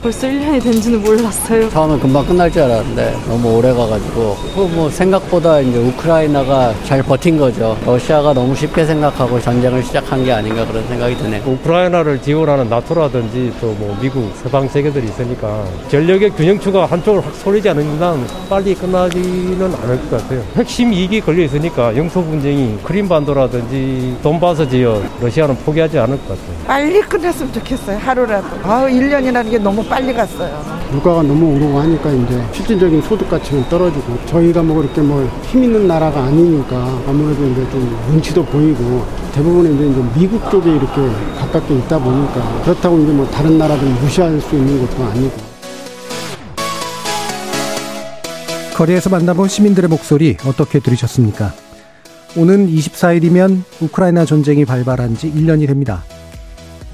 벌써 1년이 된지는 몰랐어요. 처음엔 금방 끝날 줄 알았는데 너무 오래 가가지고 뭐 생각보다 이제 우크라이나가 잘 버틴 거죠. 러시아가 너무 쉽게 생각하고 전쟁을 시작한 게 아닌가 그런 생각이 드네요. 우크라이나를 지원하는 나토라든지 또 뭐 미국 서방 세계들이 있으니까 전력의 균형추가 한쪽으로 확 쏠리지 않는 이상 빨리 끝나지는 않을 것 같아요. 핵심 이익이 걸려 있으니까 영토 분쟁이 크림반도라든지 돈바스 지역 러시아는 포기하지 않을 것 같아요. 빨리 끝났으면 좋겠어요. 하루라도. 아, 1년이라는 게 너무 빨리 갔어요. 물가가 너무 오르고 하니까 이제 실질적인 소득 가치는 떨어지고 저희가 뭐 그렇게 뭐 힘 있는 나라가 아니니까 아무래도 이제 좀 눈치도 보이고 대부분 이제, 이제 미국 쪽에 이렇게 가깝게 있다 보니까 그렇다고 이제 뭐 다른 나라들 무시할 수 있는 것도 아니고. 거리에서 만나본 시민들의 목소리 어떻게 들으셨습니까? 오는 24일이면 우크라이나 전쟁이 발발한 지 1년이 됩니다.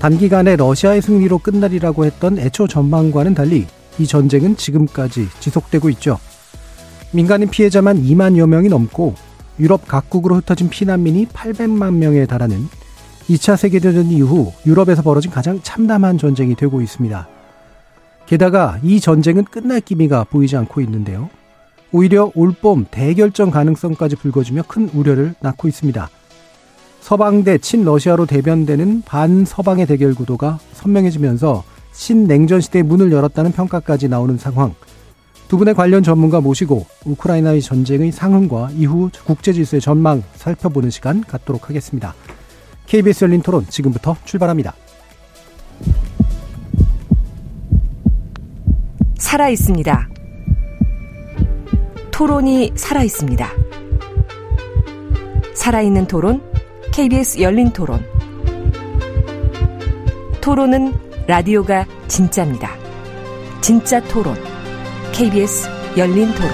단기간에 러시아의 승리로 끝날이라고 했던 애초 전망과는 달리 이 전쟁은 지금까지 지속되고 있죠. 민간인 피해자만 2만여 명이 넘고 유럽 각국으로 흩어진 피난민이 800만 명에 달하는 2차 세계대전 이후 유럽에서 벌어진 가장 참담한 전쟁이 되고 있습니다. 게다가 이 전쟁은 끝날 기미가 보이지 않고 있는데요. 오히려 올봄 대결정 가능성까지 불거지며 큰 우려를 낳고 있습니다. 서방 대 친러시아로 대변되는 반서방의 대결 구도가 선명해지면서 신냉전 시대의 문을 열었다는 평가까지 나오는 상황. 두 분의 관련 전문가 모시고 우크라이나의 전쟁의 상황과 이후 국제 질서의 전망 살펴보는 시간 갖도록 하겠습니다. KBS 열린 토론 지금부터 출발합니다. 살아 있습니다. 토론이 살아 있습니다. 살아있는 토론, KBS 열린 토론. 토론은 라디오가 진짜입니다. 진짜 토론, KBS 열린 토론.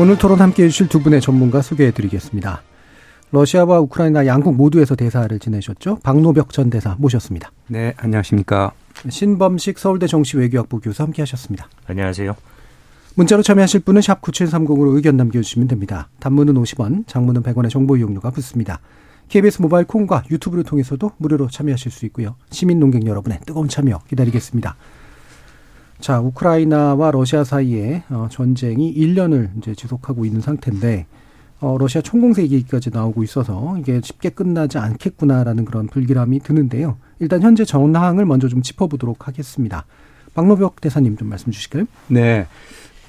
오늘 토론 함께 해주실 두 분의 전문가 소개해 드리겠습니다. 러시아와 우크라이나 양국 모두에서 대사를 지내셨죠? 박노벽 전 대사 모셨습니다. 네, 안녕하십니까. 신범식 서울대 정치외교학부 교수 함께 하셨습니다. 안녕하세요. 문자로 참여하실 분은 샵 9730으로 의견 남겨주시면 됩니다. 단문은 50원, 장문은 100원의 정보 이용료가 붙습니다. KBS 모바일 콩과 유튜브를 통해서도 무료로 참여하실 수 있고요. 시민 농객 여러분의 뜨거운 참여 기다리겠습니다. 자, 우크라이나와 러시아 사이에 어, 전쟁이 1년을 이제 지속하고 있는 상태인데 어, 러시아 총공세 얘기까지 나오고 있어서 이게 쉽게 끝나지 않겠구나라는 그런 불길함이 드는데요. 일단 현재 전황을 먼저 좀 짚어보도록 하겠습니다. 박노벽 대사님 좀 말씀 주실까요? 네.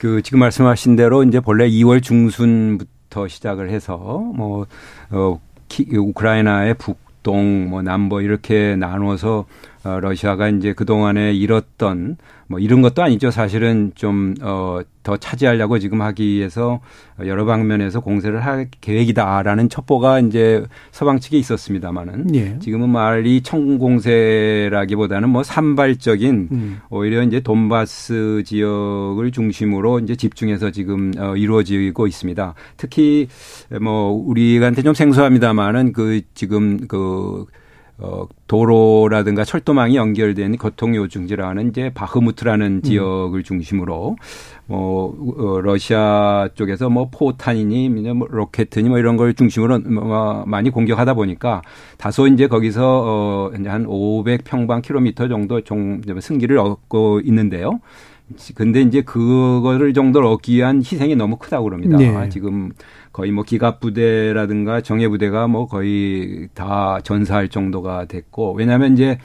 그 지금 말씀하신 대로 이제 본래 2월 중순부터 시작을 해서 뭐, 어, 키, 우크라이나의 북동, 뭐 남부 이렇게 나눠서 어, 러시아가 이제 그동안에 잃었던 뭐 이런 것도 아니죠. 사실은 좀, 어, 더 차지하려고 지금 하기 위해서 여러 방면에서 공세를 할 계획이다라는 첩보가 이제 서방 측에 있었습니다만은 예. 지금은 말이 청공세라기보다는 뭐 산발적인 음. 오히려 이제 돈바스 지역을 중심으로 이제 집중해서 지금 어, 이루어지고 있습니다. 특히 뭐 우리한테 좀 생소합니다만은 그 지금 그 어, 도로라든가 철도망이 연결된 교통요중지라는 이제 바흐무트라는 지역을 중심으로 뭐 어, 러시아 쪽에서 뭐 포탄이니 뭐 로켓이니 뭐 이런 걸 중심으로 뭐 많이 공격하다 보니까 다소 이제 거기서 어, 이제 한 500 평방 킬로미터 정도 종 승기를 얻고 있는데요. 근데 이제 그거를 정도를 얻기 위한 희생이 너무 크다고 그럽니다. 네. 지금 거의 뭐 기갑 부대라든가 정예 부대가 뭐 거의 다 전사할 정도가 됐고 왜냐하면 이제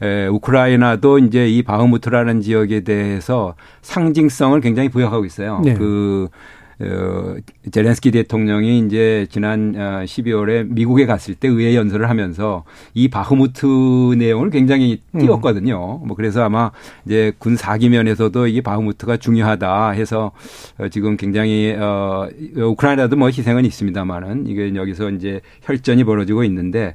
에, 우크라이나도 이제 이 바흐무트라는 지역에 대해서 상징성을 굉장히 부여하고 있어요. 네. 그 어, 제렌스키 대통령이 이제 지난 12월에 미국에 갔을 때 의회 연설을 하면서 이 바흐무트 내용을 굉장히 띄웠거든요. 뭐 그래서 아마 이제 군 사기면에서도 이게 바흐무트가 중요하다 해서 어, 지금 굉장히 어 우크라이나도 뭐 희생은 있습니다만은 이게 여기서 이제 혈전이 벌어지고 있는데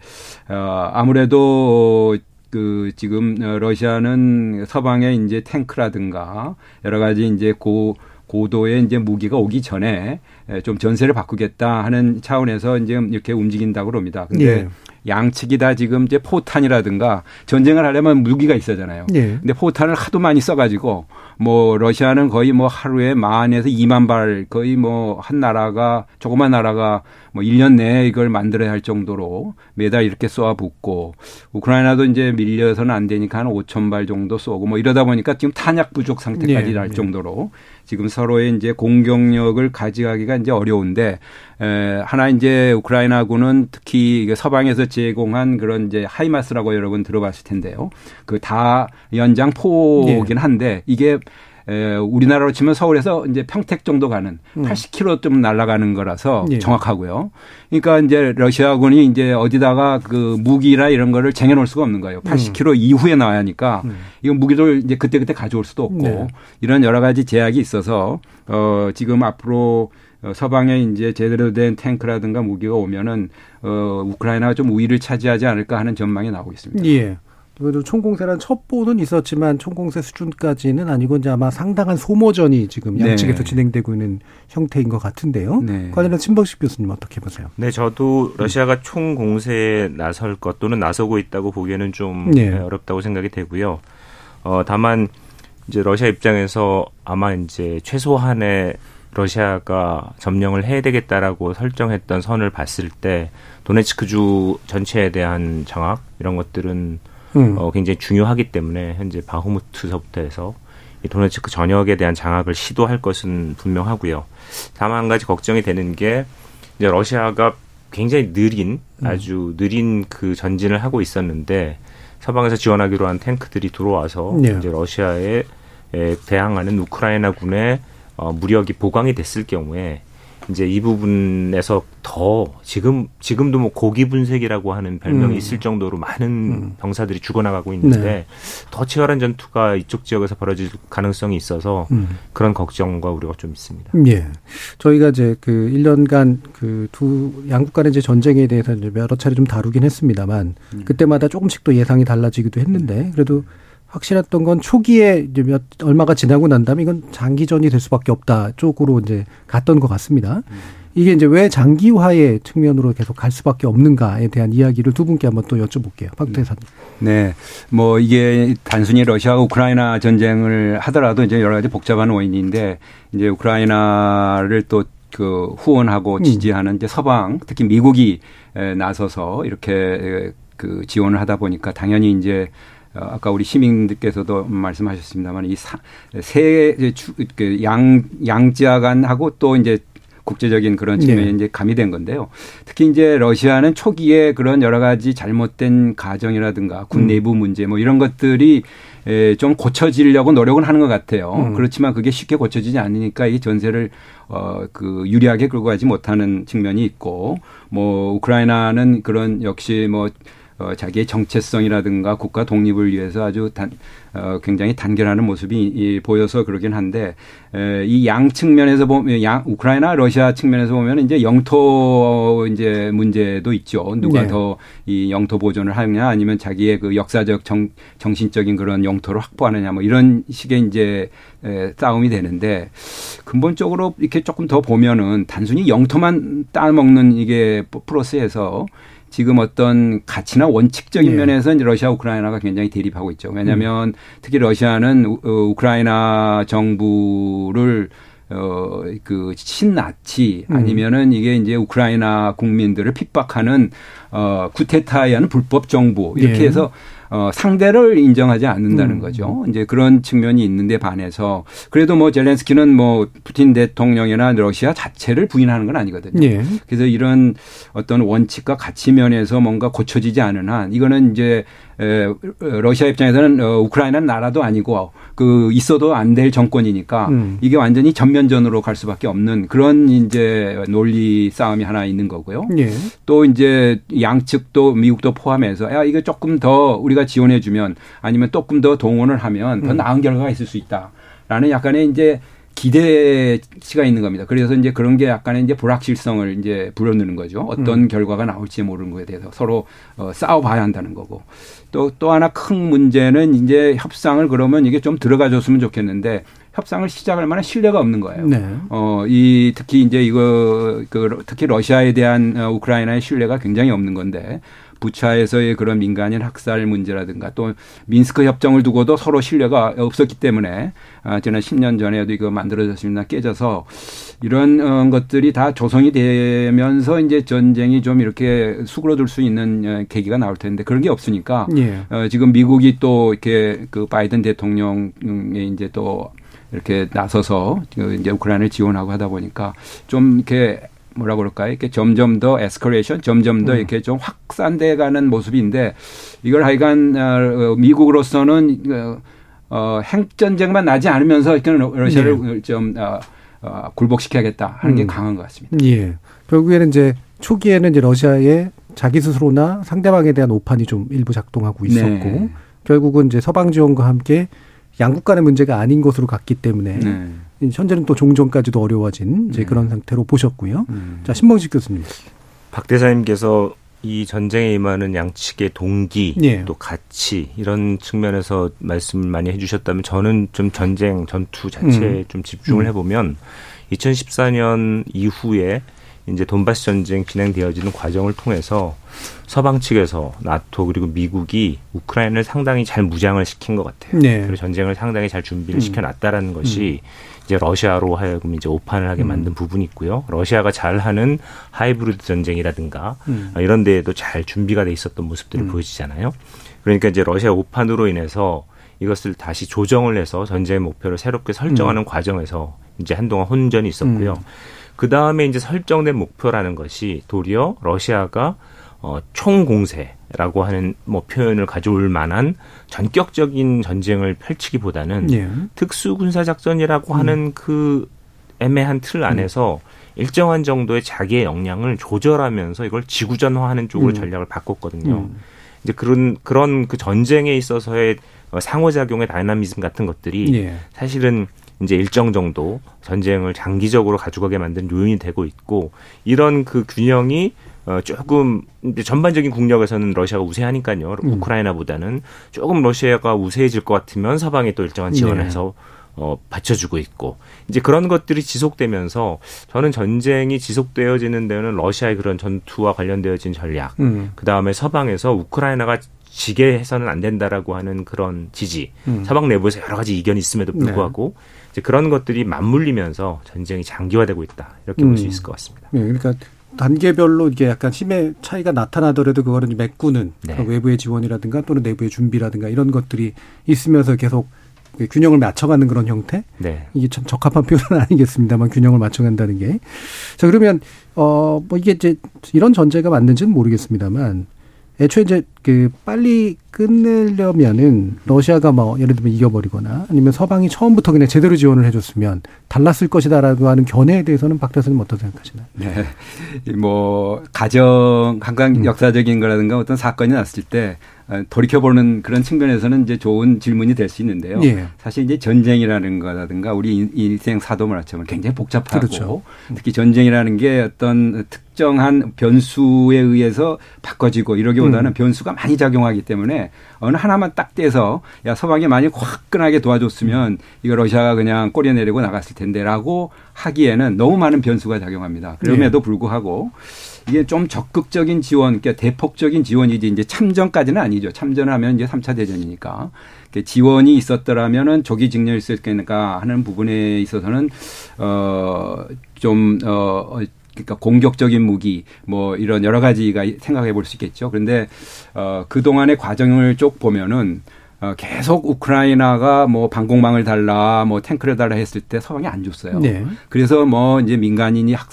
어 아무래도 그 지금 러시아는 서방의 이제 탱크라든가 여러 가지 이제 고 고도의 이제 무기가 오기 전에 좀 전세를 바꾸겠다 하는 차원에서 이제 이렇게 움직인다고 그럽니다. 근데 예. 양측이 다 지금 이제 포탄이라든가 전쟁을 하려면 무기가 있어야잖아요. 예. 근데 포탄을 하도 많이 써가지고 뭐 러시아는 거의 뭐 하루에 만에서 2만 발 거의 뭐 한 나라가 조그만 나라가 뭐 1년 내에 이걸 만들어야 할 정도로 매달 이렇게 쏘아붙고 우크라이나도 이제 밀려서는 안 되니까 한 5천 발 정도 쏘고 뭐 이러다 보니까 지금 탄약 부족 상태까지 예, 날 예. 정도로 지금 서로의 이제 공격력을 가져가기가 이제 어려운데 에, 하나 이제 우크라이나군은 특히 서방에서 제공한 그런 이제 하이마스라고 여러분 들어봤을 텐데요. 그 다 연장 포긴 한데 이게 에, 우리나라로 치면 서울에서 이제 평택 정도 가는 80km 좀 날아가는 거라서 예. 정확하고요. 그러니까 이제 러시아군이 이제 어디다가 그 무기나 이런 거를 쟁여 놓을 수가 없는 거예요. 80km 이후에 나와야 하니까 이건 무기를 이제 그때그때 가져올 수도 없고 네. 이런 여러 가지 제약이 있어서 어, 지금 앞으로 어, 서방에 이제 제대로 된 탱크라든가 무기가 오면은 어, 우크라이나가 좀 우위를 차지하지 않을까 하는 전망이 나오고 있습니다. 예. 그래도 총공세란 첩보는 있었지만 총공세 수준까지는 아니고 이제 아마 상당한 소모전이 지금 네. 양측에서 진행되고 있는 형태인 것 같은데요. 네. 관련한 친박식 교수님 어떻게 보세요? 네, 저도 러시아가 총공세에 나설 것 또는 나서고 있다고 보기에는 좀 네. 네, 어렵다고 생각이 되고요. 어, 다만 이제 러시아 입장에서 아마 이제 최소한의 러시아가 점령을 해야 되겠다라고 설정했던 선을 봤을 때 도네츠크주 전체에 대한 장악 이런 것들은 음. 어, 굉장히 중요하기 때문에 현재 바흐무트서부터 해서 이 도네츠크 전역에 대한 장악을 시도할 것은 분명하고요. 다만 한 가지 걱정이 되는 게 이제 러시아가 굉장히 느린 아주 느린 그 전진을 하고 있었는데 서방에서 지원하기로 한 탱크들이 들어와서 네. 이제 러시아에 에, 대항하는 우크라이나 군의 어, 무력이 보강이 됐을 경우에 이제 이 부분에서 더 지금 지금도 뭐 고기 분색이라고 하는 별명이 음. 있을 정도로 많은 병사들이 죽어나가고 있는데 네. 더 치열한 전투가 이쪽 지역에서 벌어질 가능성이 있어서 음. 그런 걱정과 우려가 좀 있습니다. 예. 저희가 이제 그 1년간 그 두 양국 간의 이제 전쟁에 대해서 이제 여러 차례 좀 다루긴 했습니다만 그때마다 조금씩 또 예상이 달라지기도 했는데 그래도 확실했던 건 초기에 이제 몇 얼마가 지나고 난 다음에 이건 장기전이 될 수밖에 없다 쪽으로 이제 갔던 것 같습니다. 이게 이제 왜 장기화의 측면으로 계속 갈 수밖에 없는가에 대한 이야기를 두 분께 한번 또 여쭤볼게요. 박태 사님. 네. 뭐 이게 단순히 러시아가 우크라이나 전쟁을 하더라도 이제 여러 가지 복잡한 원인인데 이제 우크라이나를 또그 후원하고 지지하는 이제 서방 특히 미국이 에, 나서서 이렇게 에, 그 지원을 하다 보니까 당연히 이제 어, 아까 우리 시민들께서도 말씀하셨습니다만 이세양 양자간하고 또 이제 국제적인 그런 측면이 네. 이제 가미된 건데요. 특히 이제 러시아는 초기에 그런 여러 가지 잘못된 가정이라든가 군 음. 내부 문제 뭐 이런 것들이 에, 좀 고쳐지려고 노력은 하는 것 같아요. 음. 그렇지만 그게 쉽게 고쳐지지 않으니까 이 전세를 어, 그 유리하게 끌고 가지 못하는 측면이 있고 뭐 우크라이나는 그런 역시 뭐 어, 자기의 정체성이라든가 국가 독립을 위해서 아주 단, 어, 굉장히 단결하는 모습이 이, 보여서 그러긴 한데 이양 측면에서 보면 양 우크라이나 러시아 측면에서 보면 이제 영토 이제 문제도 있죠. 누가 네. 더이 영토 보존을 하느냐 아니면 자기의 그 역사적 정, 정신적인 그런 영토를 확보하느냐 뭐 이런 식의 이제 에, 싸움이 되는데 근본적으로 이렇게 조금 더 보면은 단순히 영토만 따먹는 이게 프로세스에서 지금 어떤 가치나 원칙적인 네. 면에서 이제 러시아 우크라이나가 굉장히 대립하고 있죠. 왜냐하면 특히 러시아는 우, 어, 우크라이나 정부를 어, 그, 신나치 음. 아니면은 이게 이제 우크라이나 국민들을 핍박하는 어, 구테타에 의한 불법 정부 이렇게 예. 해서 어, 상대를 인정하지 않는다는 음. 거죠. 이제 그런 측면이 있는데 반해서 그래도 뭐 젤렌스키는 뭐 푸틴 대통령이나 러시아 자체를 부인하는 건 아니거든요. 예. 그래서 이런 어떤 원칙과 가치 면에서 뭔가 고쳐지지 않은 한 이거는 이제 에, 러시아 입장에서는 어, 우크라이나는 나라도 아니고 그 있어도 안 될 정권이니까 음. 이게 완전히 전면전으로 갈 수밖에 없는 그런 이제 논리 싸움이 하나 있는 거고요. 예. 또 이제 양측도 미국도 포함해서 야 이거 조금 더 우리가 지원해 주면 아니면 조금 더 동원을 하면 더 음. 나은 결과가 있을 수 있다라는 약간의 이제 기대치가 있는 겁니다. 그래서 이제 그런 게 약간의 이제 불확실성을 이제 불어넣는 거죠. 어떤 음. 결과가 나올지 모르는 거에 대해서 서로 어, 싸워봐야 한다는 거고. 또, 또 하나 큰 문제는 이제 협상을 그러면 이게 좀 들어가 줬으면 좋겠는데 협상을 시작할 만한 신뢰가 없는 거예요. 네. 어, 이 특히 이제 이거 그 특히 러시아에 대한 어, 우크라이나의 신뢰가 굉장히 없는 건데 부차에서의 그런 민간인 학살 문제라든가 또 민스크 협정을 두고도 서로 신뢰가 없었기 때문에 아, 지난 10년 전에도 이거 만들어졌습니다. 깨져서 이런 어, 것들이 다 조성이 되면서 이제 전쟁이 좀 이렇게 수그러들 수 있는 어, 계기가 나올 텐데 그런 게 없으니까 예. 어, 지금 미국이 또 이렇게 그 바이든 대통령의 이제 또 이렇게 나서서 이제 우크라이나를 지원하고 하다 보니까 좀 이렇게 뭐라 그럴까요? 이렇게 점점 더 에스컬레이션, 점점 더 음. 이렇게 좀 확산돼 가는 모습인데 이걸 하여간 어, 미국으로서는 어, 어 핵전쟁만 나지 않으면서 이렇게 러시아를 네. 좀 어, 어, 굴복시켜야겠다 하는 게 음. 강한 것 같습니다. 예. 결국에는 이제 초기에는 이제 러시아의 자기 스스로나 상대방에 대한 오판이 좀 일부 작동하고 있었고 네. 결국은 이제 서방 지원과 함께 양국 간의 문제가 아닌 것으로 갔기 때문에 네. 현재는 또 종전까지도 어려워진 이제 네. 그런 상태로 보셨고요. 음. 자 신봉식 교수님. 박 대사님께서 이 전쟁에 임하는 양측의 동기 예. 또 가치 이런 측면에서 말씀을 많이 해주셨다면 저는 좀 전쟁 전투 자체에 음. 좀 집중을 음. 해보면 2014년 이후에 이제 돈바스 전쟁 진행되어지는 과정을 통해서 서방 측에서 나토 그리고 미국이 우크라이나를 상당히 잘 무장을 시킨 것 같아요. 네. 그리고 전쟁을 상당히 잘 준비를 음. 시켜놨다라는 것이 음. 이제 러시아로 하여금 이제 오판을 하게 음. 만든 음. 부분이 있고요. 러시아가 잘하는 하이브리드 전쟁이라든가 음. 이런 데에도 잘 준비가 돼 있었던 모습들이 음. 보여지잖아요. 그러니까 이제 러시아 오판으로 인해서 이것을 다시 조정을 해서 전쟁의 목표를 새롭게 설정하는 음. 과정에서 이제 한동안 혼전이 있었고요. 음. 그 다음에 이제 설정된 목표라는 것이 도리어 러시아가 어, 총공세라고 하는 뭐 표현을 가져올 만한 전격적인 전쟁을 펼치기보다는 예. 특수 군사 작전이라고 음. 하는 그 애매한 틀 안에서 음. 일정한 정도의 자기의 역량을 조절하면서 이걸 지구전화하는 쪽으로 음. 전략을 바꿨거든요. 음. 이제 그런 그런 그 전쟁에 있어서의 상호작용의 다이나미즘 같은 것들이 예. 사실은 이제 일정 정도 전쟁을 장기적으로 가져가게 만든 요인이 되고 있고 이런 그 균형이 어 조금 이제 전반적인 국력에서는 러시아가 우세하니까요. 음. 우크라이나보다는 조금 러시아가 우세해질 것 같으면 서방이 또 일정한 지원을 네. 해서 어, 받쳐주고 있고 이제 그런 것들이 지속되면서 저는 전쟁이 지속되어지는 데는 러시아의 그런 전투와 관련되어진 전략, 음. 그 다음에 서방에서 우크라이나가 지게 해서는 안 된다라고 하는 그런 지지, 음. 서방 내부에서 여러 가지 이견이 있음에도 불구하고 네. 이제 그런 것들이 맞물리면서 전쟁이 장기화되고 있다 이렇게 음. 볼수 있을 것 같습니다. 네, 그러니까 단계별로 이게 약간 힘의 차이가 나타나더라도 그거를 메꾸는 네. 외부의 지원이라든가 또는 내부의 준비라든가 이런 것들이 있으면서 계속 균형을 맞춰가는 그런 형태. 네. 이게 참 적합한 표현은 아니겠습니다만 균형을 맞춰간다는 게. 자 그러면 어 뭐 이게 이제 이런 전제가 맞는지는 모르겠습니다만 애초에 이제 그 빨리 끝내려면은 러시아가 뭐 예를 들면 이겨버리거나 아니면 서방이 처음부터 그냥 제대로 지원을 해줬으면 달랐을 것이다라고 하는 견해에 대해서는 박 대표님 어떻게 생각하시나요? 네, 뭐 가정 한강 음. 역사적인 거라든가 어떤 사건이 났을 때 어, 돌이켜보는 그런 측면에서는 이제 좋은 질문이 될 수 있는데요. 예. 사실 이제 전쟁이라는 거라든가 우리 인생 사도문화처럼 굉장히 복잡하고 그렇죠. 특히 전쟁이라는 게 어떤 특정한 변수에 의해서 바꿔지고 이러기보다는 음. 변수가 많이 작용하기 때문에 어느 하나만 딱 떼서 야 서방이 많이 화끈하게 도와줬으면 이거 러시아가 그냥 꼬리 내리고 나갔을 텐데라고 하기에는 너무 많은 변수가 작용합니다. 그럼에도 예. 불구하고 이게 좀 적극적인 지원, 그러니까 대폭적인 지원이지 이제 참전까지는 아니죠. 참전하면 이제 3차 대전이니까. 지원이 있었더라면은 조기 직렬이 있었겠는가 하는 부분에 있어서는 어좀 어, 그러니까 공격적인 무기 뭐 이런 여러 가지가 생각해 볼 수 있겠죠. 그런데 어 그 동안의 과정을 쭉 보면은 어, 계속 우크라이나가 뭐 방공망을 달라, 뭐 탱크를 달라 했을 때 서방이 안 줬어요. 네. 그래서 뭐 이제 민간인이 학,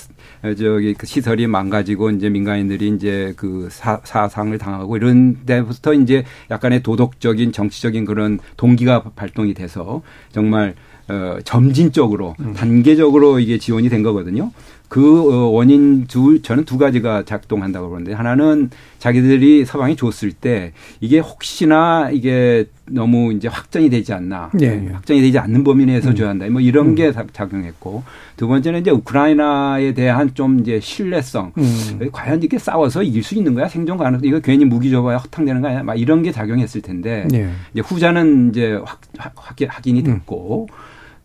저기 그 시설이 망가지고 이제 민간인들이 이제 그 사, 사상을 당하고 이런 데부터 이제 약간의 도덕적인 정치적인 그런 동기가 발동이 돼서 정말 어, 점진적으로 음. 단계적으로 이게 지원이 된 거거든요. 그 어, 원인 두 저는 두 가지가 작동한다고 그러는데 하나는 자기들이 서방이 줬을 때 이게 혹시나 이게 너무 이제 확정이 되지 않나 예, 예. 확정이 되지 않는 범위 내에서 음. 줘야 한다 뭐 이런 게 작용했고 두 번째는 이제 우크라이나에 대한 좀 이제 신뢰성 음. 과연 이게 싸워서 이길 수 있는 거야 생존 가능 이거 괜히 무기 줘봐야 허탕되는 거 아니야 막 이런 게 작용했을 텐데 예. 이제 후자는 이제 확, 확, 확- 확인이 음. 됐고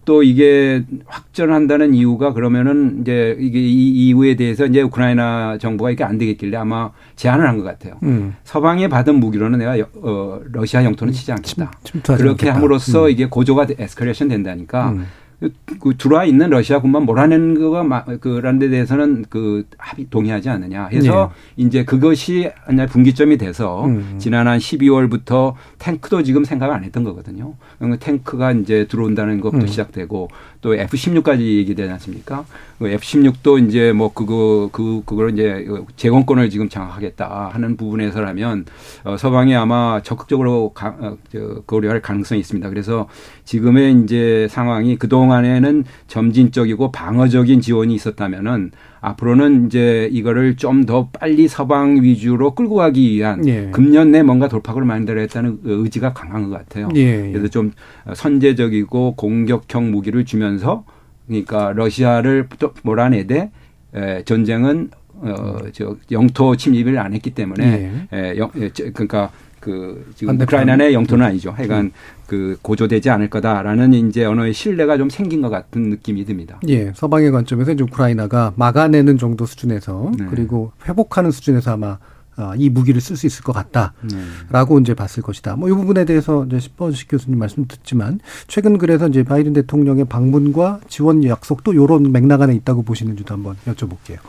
또 이게 확전한다는 이유가 그러면은 이제 이게 이 이유에 대해서 이제 우크라이나 정부가 이게 안 되겠길래 아마 제안을 한 것 같아요. 음. 서방에 받은 무기로는 내가 여- 어, 러시아 영토는 치지 않겠다. 침투하지 그렇게. 함으로써 음. 이게 고조가 에스컬레이션 된다니까 음. 그, 그 들어와 있는 러시아군만 몰아내는 거가 마- 그런 데 대해서는 그 합의 동의하지 않느냐 해서 이제 그것이 하나의 분기점이 돼서 네. 음. 지난 한 12월부터 탱크도 지금 생각 안 했던 거거든요. 그러니까 탱크가 이제 들어온다는 것부터 음. 시작되고 또 F-16까지 얘기되지 않습니까? 그 F-16도 이제 뭐 그거 그 그걸 이제 제공권을 지금 장악하겠다 하는 부분에서라면 어, 서방이 아마 적극적으로 가, 어, 저, 고려할 가능성이 있습니다. 그래서 지금의 이제 상황이 그 동안에는 점진적이고 방어적인 지원이 있었다면은 앞으로는 이제 이거를 좀 더 빨리 서방 위주로 끌고 가기 위한 예. 금년 내 뭔가 돌파구를 만들어야겠다는 의지가 강한 것 같아요. 예, 예. 그래서 좀 선제적이고 공격형 무기를 주면서 그러니까 러시아를 또 몰아내되 에, 전쟁은 어저 영토 침입을 안 했기 때문에 에, 영, 에, 저, 그러니까 그 지금 반대편. 우크라이나의 영토는 아니죠. 하여간 그 고조되지 않을 거다라는 이제 언어의 신뢰가 좀 생긴 것 같은 느낌이 듭니다. 예, 서방의 관점에서 이제 우크라이나가 막아내는 정도 수준에서 네. 그리고 회복하는 수준에서 아마 아, 이 무기를 쓸 수 있을 것 같다라고 이제 봤을 것이다. 뭐 이 부분에 대해서 이제 신버식 교수님 말씀 듣지만 최근 그래서 이제 바이든 대통령의 방문과 지원 약속도 요런 맥락 안에 있다고 보시는지도 한번 여쭤볼게요.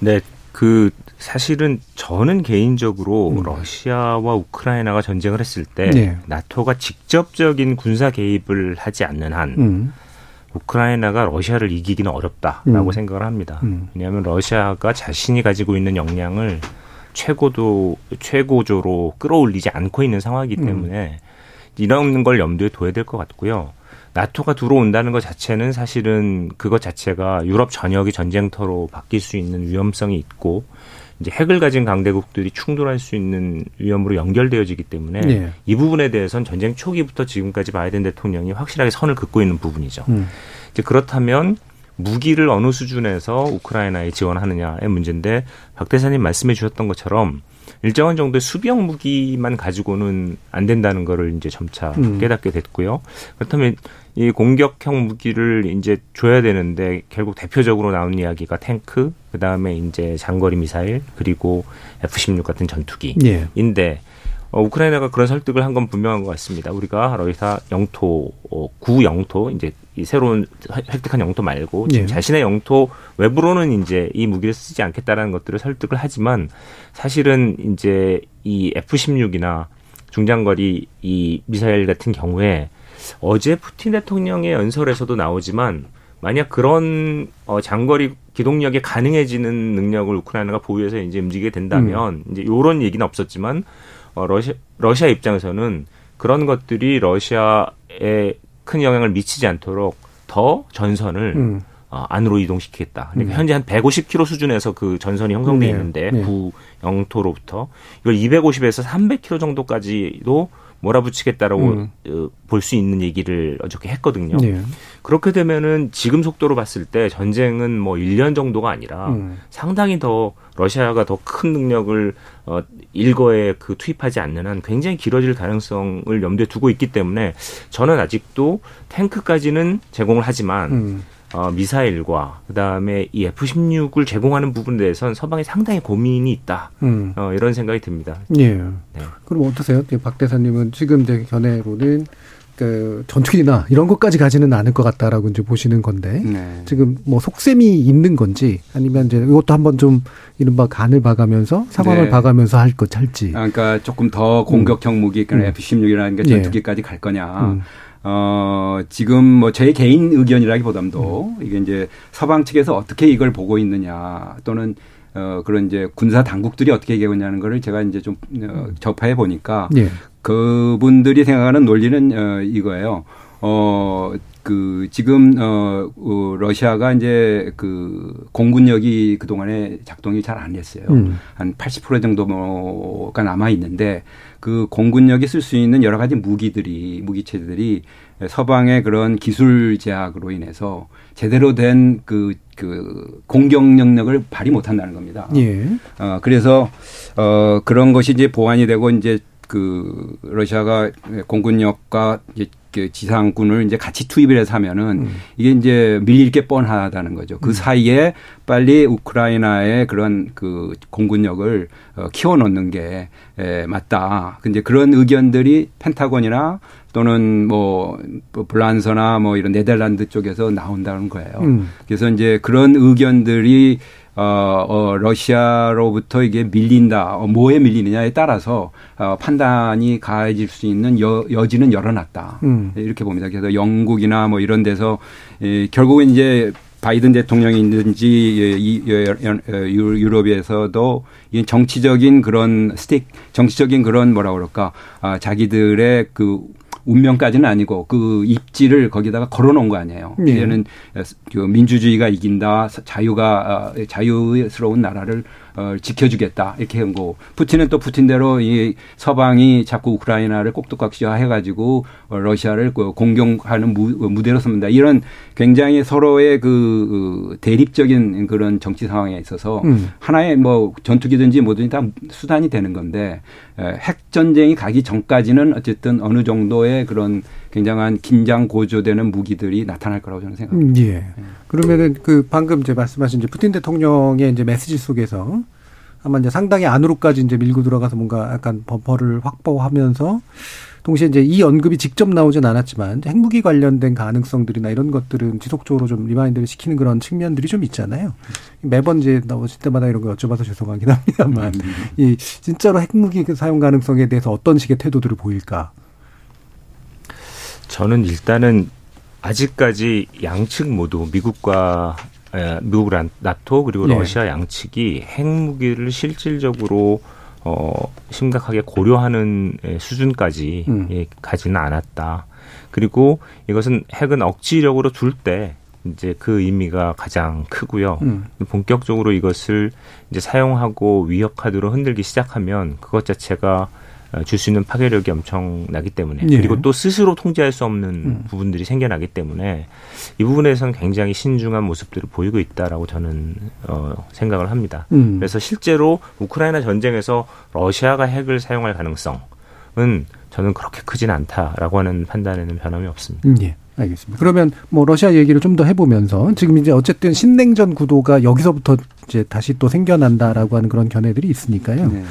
네, 그 사실은 저는 개인적으로 음. 러시아와 우크라이나가 전쟁을 했을 때 네. 나토가 직접적인 군사 개입을 하지 않는 한 음. 우크라이나가 러시아를 이기기는 어렵다라고 음. 생각을 합니다. 음. 왜냐하면 러시아가 자신이 가지고 있는 역량을 최고도 최고조로 끌어올리지 않고 있는 상황이기 음. 때문에 이런 걸 염두에 둬야 될 것 같고요. 나토가 들어온다는 것 자체는 사실은 그것 자체가 유럽 전역이 전쟁터로 바뀔 수 있는 위험성이 있고 이제 핵을 가진 강대국들이 충돌할 수 있는 위험으로 연결되어지기 때문에 예. 이 부분에 대해서는 전쟁 초기부터 지금까지 바이든 대통령이 확실하게 선을 긋고 있는 부분이죠. 음. 이제 그렇다면 무기를 어느 수준에서 우크라이나에 지원하느냐의 문제인데 박 대사님 말씀해 주셨던 것처럼 일정한 정도의 수비형 무기만 가지고는 안 된다는 거를 이제 점차 음. 깨닫게 됐고요. 그렇다면 이 공격형 무기를 이제 줘야 되는데 결국 대표적으로 나온 이야기가 탱크, 그 다음에 이제 장거리 미사일, 그리고 F-16 같은 전투기인데 예. 어, 우크라이나가 그런 설득을 한 건 분명한 것 같습니다. 우리가 러시아 영토, 어, 구 영토, 이제 이 새로운 획득한 영토 말고 지금 예. 자신의 영토 외부로는 이제 이 무기를 쓰지 않겠다라는 것들을 설득을 하지만 사실은 이제 이 F-16이나 중장거리 이 미사일 같은 경우에 어제 푸틴 대통령의 연설에서도 나오지만 만약 그런 어 장거리 기동력이 가능해지는 능력을 우크라이나가 보유해서 이제 움직이게 된다면 이제 요런 얘기는 없었지만 어 러시아 러시아 입장에서는 그런 것들이 러시아에 큰 영향을 미치지 않도록 더 전선을 음. 어, 안으로 이동시키겠다. 그러니까 음. 현재 한 150km 수준에서 그 전선이 형성돼 네, 있는데 네. 구 영토로부터 이걸 250에서 300km 정도까지도 몰아붙이겠다라고 음. 어, 볼수 있는 얘기를 어저께 했거든요. 예. 그렇게 되면은 지금 속도로 봤을 때 전쟁은 뭐 1년 정도가 아니라 음. 상당히 더 러시아가 더 큰 능력을 어 일거에 그 투입하지 않는 한 굉장히 길어질 가능성을 염두에 두고 있기 때문에 저는 아직도 탱크까지는 제공을 하지만 음. 어, 미사일과 그다음에 이 F-16을 제공하는 부분에 대해서는 서방이 상당히 고민이 있다. 음. 어, 이런 생각이 듭니다. 예. 네. 그럼 어떠세요? 박 대사님은 지금 이제 견해로는 그 전투기나 이런 것까지 가지는 않을 것 같다라고 이제 보시는 건데 네. 지금 뭐 속셈이 있는 건지 아니면 이제 이것도 한번 좀 이른바 간을 봐가면서 상황을 네. 봐가면서 할 것 할지. 그러니까 조금 더 공격형 무기, 그러니까 음. F-16이라는 게 예. 전투기까지 갈 거냐. 음. 어, 지금 뭐 제 개인 의견이라기보담도 이게 이제 서방 측에서 어떻게 이걸 보고 있느냐 또는 어, 그런 이제 군사 당국들이 어떻게 얘기하고 있냐는 거를 제가 이제 좀 어, 접해 보니까 예. 그분들이 생각하는 논리는 어, 이거예요. 어, 그, 지금, 어, 어, 러시아가 이제 그 공군력이 그동안에 작동이 잘 안 됐어요. 음. 한80% 정도가 남아 있는데 그 공군력이 쓸 수 있는 여러 가지 무기들이, 무기체들이 서방의 그런 기술 제약으로 인해서 제대로 된 그, 그 공격 능력을 발휘 못 한다는 겁니다. 예. 어, 그래서, 어, 그런 것이 이제 보완이 되고 이제 그 러시아가 공군력과 이제 그 지상군을 이제 같이 투입을 해서 하면은 음. 이게 이제 밀릴 게 뻔하다는 거죠. 그 사이에 빨리 우크라이나의 그런 그 공군력을 어, 키워놓는 게 에, 맞다. 근데 그런 의견들이 펜타곤이나 또는 뭐 블란서나 뭐 이런 네덜란드 쪽에서 나온다는 거예요. 음. 그래서 이제 그런 의견들이 어, 어, 러시아로부터 이게 밀린다, 어, 뭐에 밀리느냐에 따라서 어, 판단이 가해질 수 있는 여, 여지는 열어놨다. 음. 이렇게 봅니다. 그래서 영국이나 뭐 이런 데서 에, 결국은 이제 바이든 대통령이든지 이 유럽에서도 이 정치적인 그런 스틱, 정치적인 그런 뭐라 그럴까, 아, 자기들의 그 운명까지는 아니고 그 입지를 거기다가 걸어놓은 거 아니에요. 예. 이제는 그 민주주의가 이긴다, 자유가 어, 자유스러운 나라를 어, 지켜주겠다 이렇게 한 거. 푸틴은 또 푸틴대로 이 서방이 자꾸 우크라이나를 꼭두각시화해가지고 어, 러시아를 그 공격하는 무, 무대로 씁니다. 이런 굉장히 서로의 그 대립적인 그런 정치 상황에 있어서 음. 하나의 뭐 전투기든지 뭐든지 다 수단이 되는 건데 핵 전쟁이 가기 전까지는 어쨌든 어느 정도의 그런 굉장한 긴장 고조되는 무기들이 나타날 거라고 저는 생각합니다. 음, 예. 그러면은 그 방금 이제 말씀하신 이제 푸틴 대통령의 이제 메시지 속에서 아마 이제 상당히 안으로까지 이제 밀고 들어가서 뭔가 약간 버퍼를 확보하면서 동시에 이제 이 언급이 직접 나오진 않았지만 핵무기 관련된 가능성들이나 이런 것들은 지속적으로 좀 remind를 시키는 그런 측면들이 좀 있잖아요. 매번 이제 나오실 때마다 이런 거 여쭤봐서 죄송하긴 합니다만 이 진짜로 핵무기 그 사용 가능성에 대해서 어떤 식의 태도들을 보일까? 저는 일단은 아직까지 양측 모두 미국과 미국과 나토 그리고 네. 러시아 양측이 핵무기를 실질적으로 어 심각하게 고려하는 수준까지 음. 예, 가지는 않았다. 그리고 이것은 핵은 억지력으로 줄 때 이제 그 의미가 가장 크고요. 음. 본격적으로 이것을 이제 사용하고 위협 카드로 흔들기 시작하면 그것 자체가 어, 줄 수 있는 파괴력이 엄청나기 때문에 예. 그리고 또 스스로 통제할 수 없는 음. 부분들이 생겨나기 때문에 이 부분에서는 굉장히 신중한 모습들을 보이고 있다라고 저는 어, 생각을 합니다. 음. 그래서 실제로 우크라이나 전쟁에서 러시아가 핵을 사용할 가능성은 저는 그렇게 크진 않다라고 하는 판단에는 변함이 없습니다. 음, 예. 알겠습니다. 그러면 뭐 러시아 얘기를 좀 더 해보면서 지금 이제 어쨌든 신냉전 구도가 여기서부터 이제 다시 또 생겨난다라고 하는 그런 견해들이 있으니까요. 네.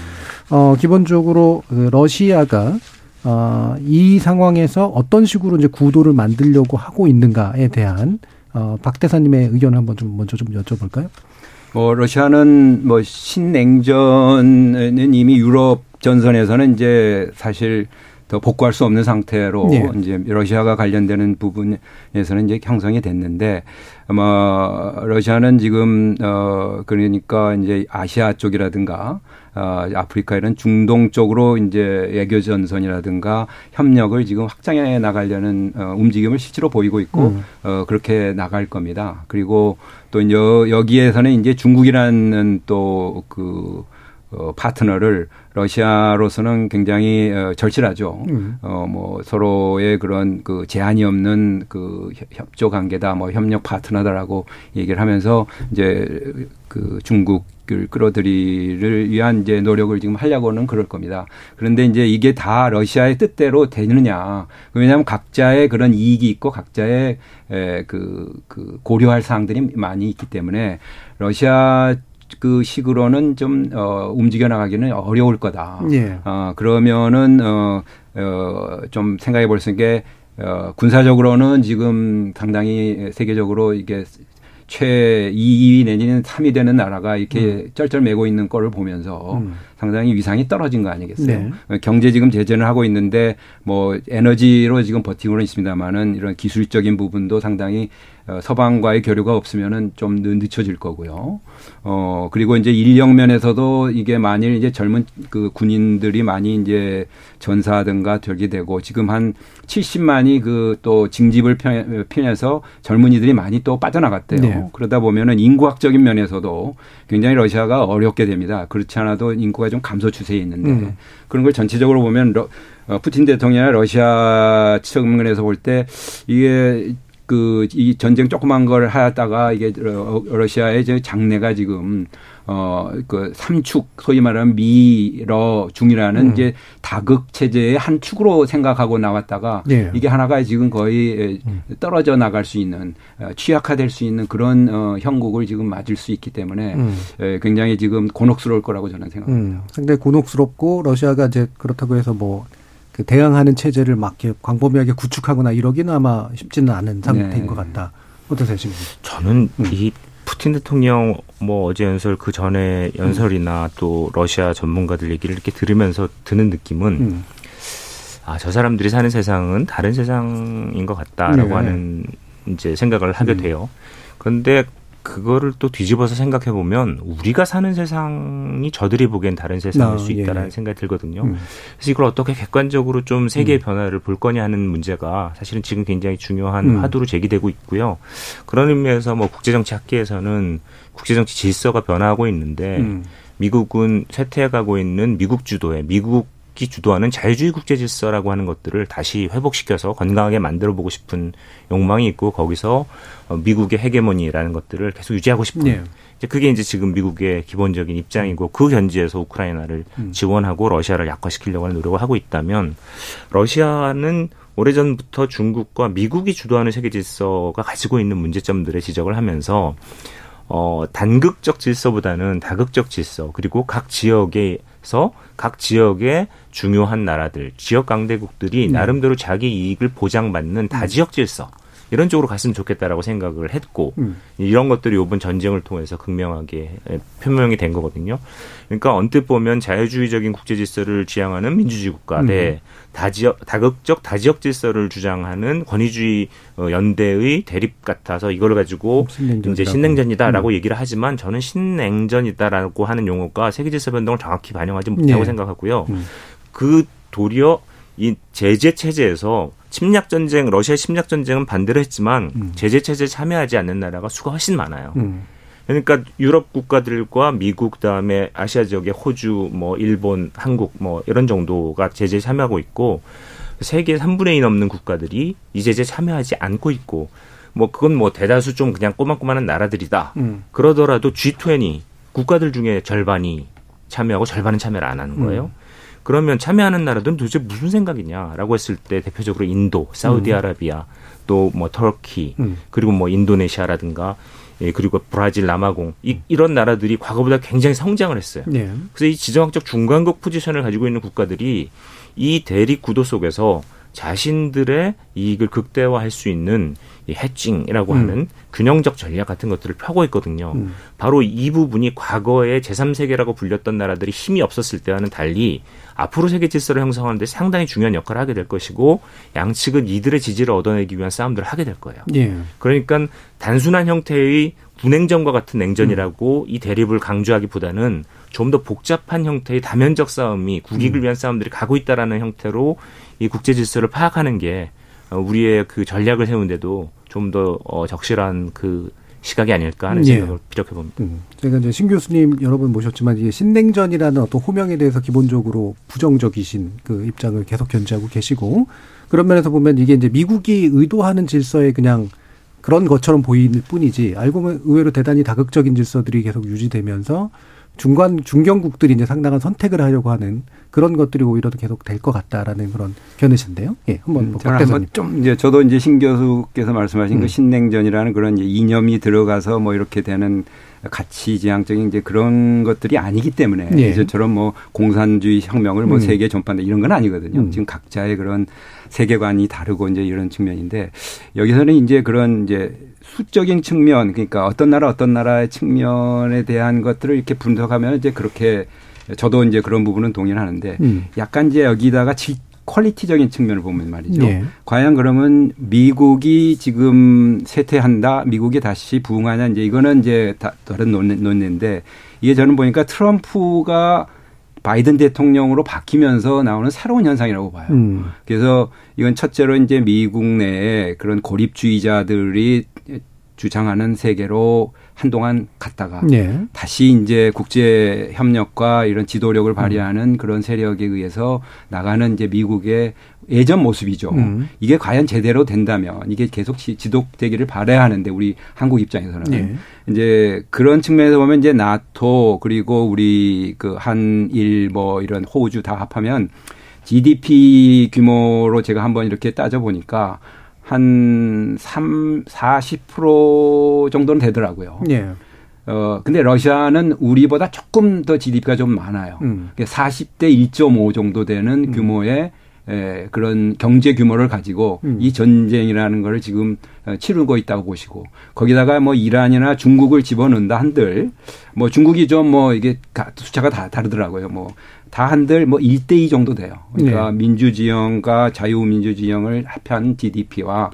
어, 기본적으로 그 러시아가 어, 이 상황에서 어떤 식으로 이제 구도를 만들려고 하고 있는가에 대한 어, 박 대사님의 의견을 한번 좀 먼저 좀 여쭤볼까요? 뭐 러시아는 뭐 신냉전은 이미 유럽 전선에서는 이제 사실 더 복구할 수 없는 상태로 네. 이제 러시아가 관련되는 부분에서는 이제 형성이 됐는데 아마 러시아는 지금 어 그러니까 이제 아시아 쪽이라든가 어 아프리카 이런 중동 쪽으로 이제 외교 전선이라든가 협력을 지금 확장해 나가려는 어 움직임을 실제로 보이고 있고 음. 어 그렇게 나갈 겁니다. 그리고 또 이제 여기에서는 이제 중국이라는 또그 어, 파트너를 러시아로서는 굉장히 어, 절실하죠. 음. 어, 뭐 서로의 그런 그 제한이 없는 그 협- 협조 관계다, 뭐 협력 파트너다라고 얘기를 하면서 이제 그 중국을 끌어들이를 위한 이제 노력을 지금 하려고는 그럴 겁니다. 그런데 이제 이게 다 러시아의 뜻대로 되느냐. 왜냐하면 각자의 그런 이익이 있고 각자의 에, 그, 그 고려할 사항들이 많이 있기 때문에 러시아 그 식으로는 좀, 어, 움직여 나가기는 어려울 거다. 예. 어, 그러면은, 어, 어, 좀 생각해 볼 수 있는 게, 어, 군사적으로는 지금 상당히 세계적으로 이게 최 2위 내지는 3위 되는 나라가 이렇게 쩔쩔매고 있는 거를 보면서 음. 상당히 위상이 떨어진 거 아니겠어요? 네. 경제 지금 제재를 하고 있는데 뭐 에너지로 지금 버티고는 있습니다만은 이런 기술적인 부분도 상당히 어, 서방과의 교류가 없으면은 좀 늦춰질 거고요. 어 그리고 이제 인력 면에서도 이게 만일 이제 젊은 그 군인들이 많이 이제 전사하든가 되게 되고 지금 한 70만이 그 또 징집을 편해서 젊은이들이 많이 또 빠져나갔대요. 네. 그러다 보면은 인구학적인 면에서도 굉장히 러시아가 어렵게 됩니다. 그렇지 않아도 인구가 좀 감소 추세에 있는데 음. 그런 걸 전체적으로 보면 러, 어, 푸틴 대통령이나 러시아 측면에서 볼 때 이게 그 이 전쟁 조그만 걸 하다가 이게 러- 러시아의 저 장래가 지금 어 그 삼축 소위 말하는 미러 중이라는 음. 이제 다극 체제의 한 축으로 생각하고 나왔다가 네. 이게 하나가 지금 거의 떨어져 나갈 수 있는 어, 취약화될 수 있는 그런 어 형국을 지금 맞을 수 있기 때문에 음. 에, 굉장히 지금 곤혹스러울 거라고 저는 생각합니다. 음, 상당히 곤혹스럽고 러시아가 이제 그렇다고 해서 뭐그 대항하는 체제를 막 이렇게 광범위하게 구축하거나 이러기는 아마 쉽지는 않은 상태인 네. 것 같다. 어떠세요, 지금? 저는 이 푸틴 대통령 뭐 어제 연설 그 전에 연설이나 또 러시아 전문가들 얘기를 이렇게 들으면서 드는 느낌은 음. 아저 사람들이 사는 세상은 다른 세상인 것 같다라고 네. 하는 이제 생각을 하게 돼요. 그런데 그거를 또 뒤집어서 생각해 보면 우리가 사는 세상이 저들이 보기엔 다른 세상일 아, 수 예, 있다라는 예. 생각이 들거든요. 음. 그래서 이걸 어떻게 객관적으로 좀 세계의 변화를 볼 거냐 하는 문제가 사실은 지금 굉장히 중요한 음. 화두로 제기되고 있고요. 그런 의미에서 뭐 국제정치 학계에서는 국제정치 질서가 변화하고 있는데 음. 미국은 쇠퇴해가고 있는 미국 주도의 미국 이 주도하는 자유주의 국제 질서라고 하는 것들을 다시 회복시켜서 건강하게 만들어 보고 싶은 욕망이 있고 거기서 어, 미국의 헤게모니라는 것들을 계속 유지하고 싶은 네. 이제 그게 이제 지금 미국의 기본적인 입장이고 그 현지에서 우크라이나를 음. 지원하고 러시아를 약화시키려고 하는 노력을 하고 있다면 러시아는 오래전부터 중국과 미국이 주도하는 세계 질서가 가지고 있는 문제점들의 지적을 하면서 어, 단극적 질서보다는 다극적 질서, 그리고 각 지역 에서 각 지역의 중요한 나라들, 지역 강대국들이 네. 나름대로 자기 이익을 보장받는 다지역 질서, 이런 쪽으로 갔으면 좋겠다라고 생각을 했고, 음. 이런 것들이 이번 전쟁을 통해서 극명하게 표명이 된 거거든요. 그러니까 언뜻 보면 자유주의적인 국제 질서를 지향하는 민주주의 국가 대 다지역 다극적 다지역 질서를 주장하는 권위주의 어, 연대의 대립 같아서 이걸 가지고 신냉전이라고. 이제 신냉전이다라고 얘기를 하지만 저는 신냉전이다라고 하는 용어가 세계 질서 변동을 정확히 반영하지 못하고 네. 생각하고요. 음. 그 도리어 이 제재 체제에서 침략 전쟁, 러시아 침략 전쟁은 반대로 했지만 음. 제재 체제에 참여하지 않는 나라가 수가 훨씬 많아요. 음. 그러니까 유럽 국가들과 미국 그다음에 아시아 지역의 호주, 뭐 일본, 한국 뭐 이런 정도가 제재에 참여하고 있고 세계 3분의 2 넘는 국가들이 이 제재에 참여하지 않고 있고 뭐 그건 뭐 대다수 좀 그냥 꼬만꼬만한 나라들이다. 음. 그러더라도 G20 국가들 중에 절반이 참여하고 절반은 참여를 안 하는 거예요. 음. 그러면 참여하는 나라들은 도대체 무슨 생각이냐라고 했을 때 대표적으로 인도, 사우디아라비아, 또뭐 터키, 음. 그리고 뭐 인도네시아라든가 예, 그리고 브라질, 남아공 이, 이런 나라들이 과거보다 굉장히 성장을 했어요. 네. 그래서 이 지정학적 중간국 포지션을 가지고 있는 국가들이 이 대립 구도 속에서 자신들의 이익을 극대화할 수 있는 이 해칭이라고 음. 하는 균형적 전략 같은 것들을 펴고 있거든요. 음. 바로 이 부분이 과거에 제3세계라고 불렸던 나라들이 힘이 없었을 때와는 달리 앞으로 세계 질서를 형성하는데 상당히 중요한 역할을 하게 될 것이고 양측은 이들의 지지를 얻어내기 위한 싸움들을 하게 될 거예요. 예. 그러니까 단순한 형태의 분행전과 같은 냉전이라고 이 대립을 강조하기보다는 좀 더 복잡한 형태의 다면적 싸움이 국익을 위한 싸움들이 가고 있다라는 형태로 이 국제 질서를 파악하는 게 어, 우리의 그 전략을 세우는데도 좀 더 어, 적실한 그 시각이 아닐까 하는 예. 생각을 비력해 봅니다. 음. 제가 이제 신 교수님 여러 번 모셨지만 이게 신냉전이라는 어떤 호명에 대해서 기본적으로 부정적이신 그 입장을 계속 견지하고 계시고 그런 면에서 보면 이게 이제 미국이 의도하는 질서에 그냥 그런 것처럼 보이는 뿐이지 알고 보면 의외로 대단히 다극적인 질서들이 계속 유지되면서 중간 중견국들이 이제 상당한 선택을 하려고 하는 그런 것들이 오히려 더 계속 될 것 같다라는 그런 견해신데요. 예, 한번 음, 뭐박 대사님. 좀 이제 저도 이제 신 교수께서 말씀하신 음. 그 신냉전이라는 그런 이념이 들어가서 뭐 이렇게 되는 가치 지향적인 이제 그런 것들이 아니기 때문에 예. 이제처럼 뭐 공산주의 혁명을 뭐 음. 세계 전반다 이런 건 아니거든요. 음. 지금 각자의 그런 세계관이 다르고 이제 이런 측면인데 여기서는 이제 그런 이제 수적인 측면 그러니까 어떤 나라 어떤 나라의 측면에 대한 것들을 이렇게 분석하면 이제 그렇게 저도 이제 그런 부분은 동의를 하는데 음. 약간 이제 여기다가 질 퀄리티적인 측면을 보면 말이죠. 예. 과연 그러면 미국이 지금 쇠퇴한다, 미국이 다시 부흥하냐 이제 이거는 이제 다 다른 논- 논리인데 이게 저는 보니까 트럼프가 바이든 대통령으로 바뀌면서 나오는 새로운 현상이라고 봐요. 음. 그래서 이건 첫째로 이제 미국 내에 그런 고립주의자들이 주장하는 세계로 한동안 갔다가 예. 다시 이제 국제 협력과 이런 지도력을 발휘하는 그런 세력에 의해서 나가는 이제 미국의 예전 모습이죠. 음. 이게 과연 제대로 된다면 이게 계속 지- 지속되기를 바라야 하는데 우리 한국 입장에서는 예. 이제 그런 측면에서 보면 이제 나토 그리고 우리 그 한일 뭐 이런 호주 다 합하면 GDP 규모로 제가 한번 이렇게 따져 보니까 한 3, 40% 정도는 되더라고요. 예. 어, 근데 러시아는 우리보다 조금 더 GDP가 좀 많아요. 음. 40대 1.5 정도 되는 규모의 에, 그런 경제 규모를 가지고 음. 이 전쟁이라는 거를 지금 어, 치르고 있다고 보시고 거기다가 뭐 이란이나 중국을 집어넣는다 한들 뭐 중국이 좀 뭐 이게 가- 숫자가 다 다르더라고요. 뭐 다 한들 뭐 1대2 정도 돼요. 그러니까 네. 민주지형과 자유민주지형을 합한 GDP와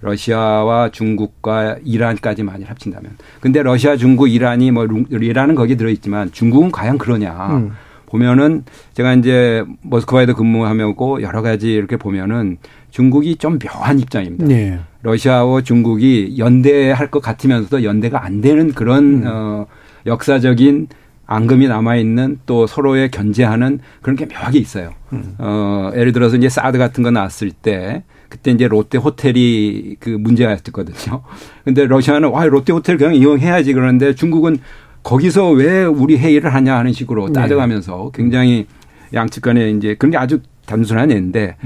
러시아와 중국과 이란까지 많이 합친다면. 근데 러시아, 중국, 이란이 뭐 룽- 이란은 거기에 들어있지만 중국은 과연 그러냐. 음. 보면은 제가 이제 모스크바에도 근무하면고 여러 가지 이렇게 보면은 중국이 좀 묘한 입장입니다. 예. 러시아와 중국이 연대할 것 같으면서도 연대가 안 되는 그런 어 역사적인 앙금이 남아 있는 또 서로의 견제하는 그런 게 묘하게 있어요. 어 예를 들어서 이제 사드 같은 거 나왔을 때 그때 이제 롯데 호텔이 그 문제였거든요. 근데 러시아는 와 롯데 호텔 그냥 이용해야지 그러는데 중국은 거기서 왜 우리 회의를 하냐 하는 식으로 따져가면서 굉장히 양측 간에 이제 그런 게 아주 단순한 예인데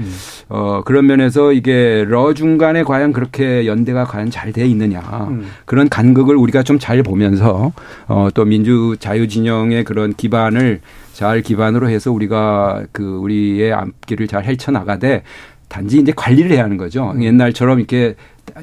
어 그런 면에서 이게 러 중간에 과연 그렇게 연대가 과연 잘 돼 있느냐. 그런 간극을 우리가 좀 잘 보면서 어또 민주 자유 진영의 그런 기반을 잘 기반으로 해서 우리가 그 우리의 앞길을 잘 헤쳐 나가되 단지 이제 관리를 해야 하는 거죠. 옛날처럼 이렇게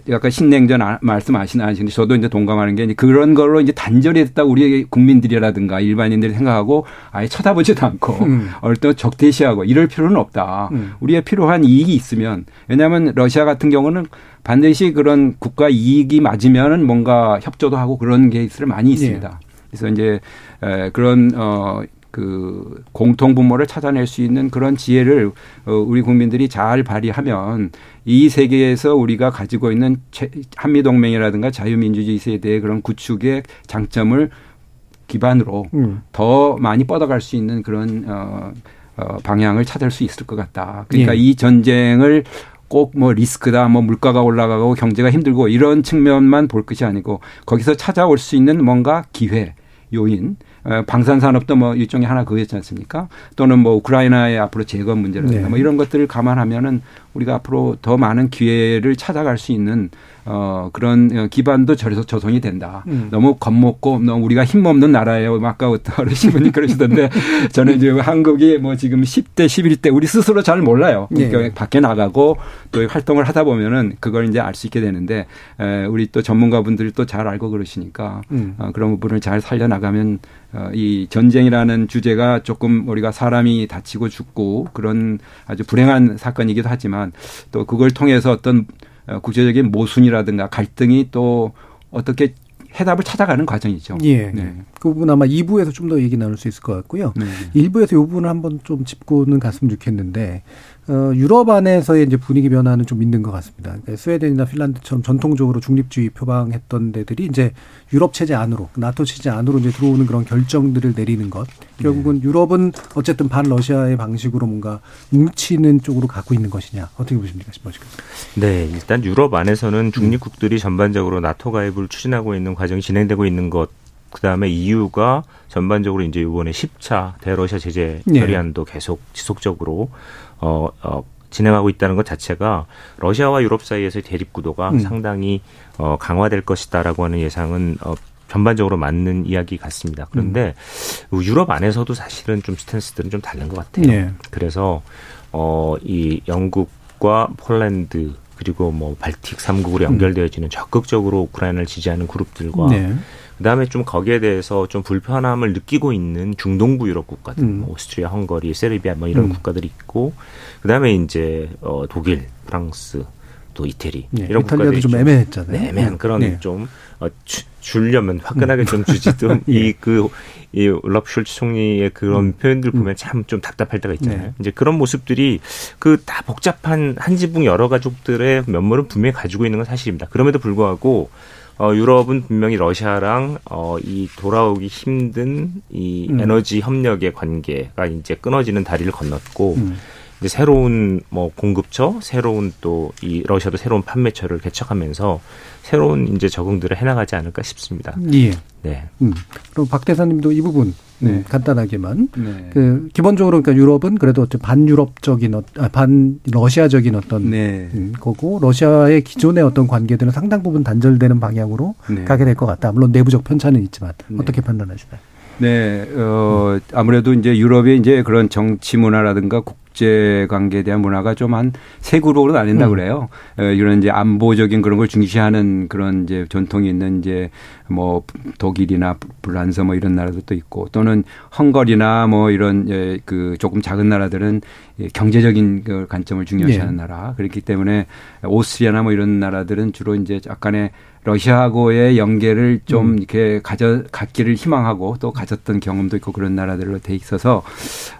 약간 신냉전 아- 말씀하시나 하시는데 저도 이제 동감하는 게 그런 걸로 이제 단절이 됐다 우리 국민들이라든가 일반인들이 생각하고 아예 쳐다보지도 않고 음. 어떤 적대시하고 이럴 필요는 없다. 음. 우리의 필요한 이익이 있으면 왜냐하면 러시아 같은 경우는 반드시 그런 국가 이익이 맞으면은 뭔가 협조도 하고 그런 케이스를 많이 있습니다. 그래서 이제 에, 그런 어. 그 공통 분모를 찾아낼 수 있는 그런 지혜를 어, 우리 국민들이 잘 발휘하면 이 세계에서 우리가 가지고 있는 제- 한미 동맹이라든가 자유민주주의 세대의 그런 구축의 장점을 기반으로 음. 더 많이 뻗어갈 수 있는 그런 어, 어, 방향을 찾을 수 있을 것 같다. 그러니까 예. 이 전쟁을 꼭뭐 리스크다, 뭐 물가가 올라가고 경제가 힘들고 이런 측면만 볼 것이 아니고 거기서 찾아올 수 있는 뭔가 기회, 요인, 어, 방산 산업도 뭐 일종의 하나 그거였지 않습니까? 또는 뭐 우크라이나의 앞으로 재건 문제라든가 네. 뭐 이런 것들을 감안하면은 우리가 앞으로 더 많은 기회를 찾아갈 수 있는 어 그런 어, 기반도 저래서 조성이 된다. 음. 너무 겁먹고 너무 우리가 힘없는 나라예요. 아까 어르신분이 그러시던데 저는 이제 한국이 뭐 지금 10대 11대 우리 스스로 잘 몰라요. 그러니까 네. 밖에 나가고 또 활동을 하다 보면은 그걸 이제 알 수 있게 되는데 에, 우리 또 전문가분들이 또 잘 알고 그러시니까 음. 어, 그런 부분을 잘 살려 나가면 어, 이 전쟁이라는 주제가 조금 우리가 사람이 다치고 죽고 그런 아주 불행한 사건이기도 하지만 또 그걸 통해서 어떤 어, 국제적인 모순이라든가 갈등이 또 어떻게 해답을 찾아가는 과정이죠. 예. 네. 그 부분 아마 2부에서 좀 더 얘기 나눌 수 있을 것 같고요. 네. 1부에서 이 부분을 한번 좀 짚고는 갔으면 좋겠는데, 어, 유럽 안에서의 이제 분위기 변화는 좀 있는 것 같습니다. 그러니까 스웨덴이나 핀란드처럼 전통적으로 중립주의 표방했던 데들이 이제 유럽 체제 안으로, 나토 체제 안으로 이제 들어오는 그런 결정들을 내리는 것. 결국은 유럽은 어쨌든 반 러시아의 방식으로 뭔가 뭉치는 쪽으로 가고 있는 것이냐. 어떻게 보십니까, 신보시까 네, 일단 유럽 안에서는 중립국들이 전반적으로 나토 가입을 추진하고 있는 과정이 진행되고 있는 것. 그 다음에 EU가 전반적으로 이제 이번에 10차 대러시아 제재 네. 결의안도 계속 지속적으로 어, 어, 진행하고 있다는 것 자체가 러시아와 유럽 사이에서의 대립 구도가 음. 상당히 어, 강화될 것이다라고 하는 예상은 어, 전반적으로 맞는 이야기 같습니다. 그런데 유럽 안에서도 사실은 좀 스탠스들은 좀 다른 것 같아요. 네. 그래서 어, 이 영국과 폴란드 그리고 뭐 발틱 삼국으로 연결되어지는 적극적으로 우크라이나를 지지하는 그룹들과 네. 그다음에 좀 거기에 대해서 좀 불편함을 느끼고 있는 중동부 유럽 국가들, 음. 뭐 오스트리아, 헝가리, 세르비아 뭐 이런 음. 국가들이 있고 그다음에 이제 어 독일, 프랑스, 또 이태리 네, 이런 이탈리아도 국가들이 좀 애매했잖아요. 네, 애매한 그런 네. 좀 어, 주, 주려면 화끈하게 좀 주지든 예. 이그 이 올라프 숄츠 총리의 그런 음. 표현들 보면 참 좀 답답할 때가 있잖아요. 네. 이제 그런 모습들이 그 다 복잡한 한 지붕 여러 가족들의 면모를 분명히 가지고 있는 건 사실입니다. 그럼에도 불구하고 어, 유럽은 분명히 러시아랑 어, 이 돌아오기 힘든 이 음. 에너지 협력의 관계가 이제 끊어지는 다리를 건넜고 음. 이제 새로운 뭐 공급처, 새로운 또 이 러시아도 새로운 판매처를 개척하면서 새로운 이제 적응들을 해나가지 않을까 싶습니다. 예. 네. 음. 그럼 박 대사님도 이 부분 네, 네. 간단하게만 네. 그 기본적으로 그러니까 유럽은 그래도 좀 반유럽적인 어, 아, 반 러시아적인 어떤 네. 음, 거고 러시아의 기존의 어떤 관계들은 상당 부분 단절되는 방향으로 네. 가게 될 것 같다. 물론 내부적 편차는 있지만 네. 어떻게 판단하시나요? 네, 어, 아무래도 이제 유럽의 이제 그런 정치 문화라든가 국 제 관계에 대한 문화가 좀 한 세 그룹으로 나뉜다 음. 그래요. 어, 이런 이제 안보적인 그런 걸 중시하는 그런 이제 전통이 있는 이제 뭐 독일이나 불란서 뭐 이런 나라도 또 있고 또는 헝가리나 뭐 이런 예, 그 조금 작은 나라들은 예, 경제적인 그 관점을 중요시하는 예. 나라. 그렇기 때문에 오스트리아나 뭐 이런 나라들은 주로 이제 약간의 러시아하고의 연계를 좀 음. 이렇게 가져 갖기를 희망하고 또 가졌던 경험도 있고 그런 나라들로 돼 있어서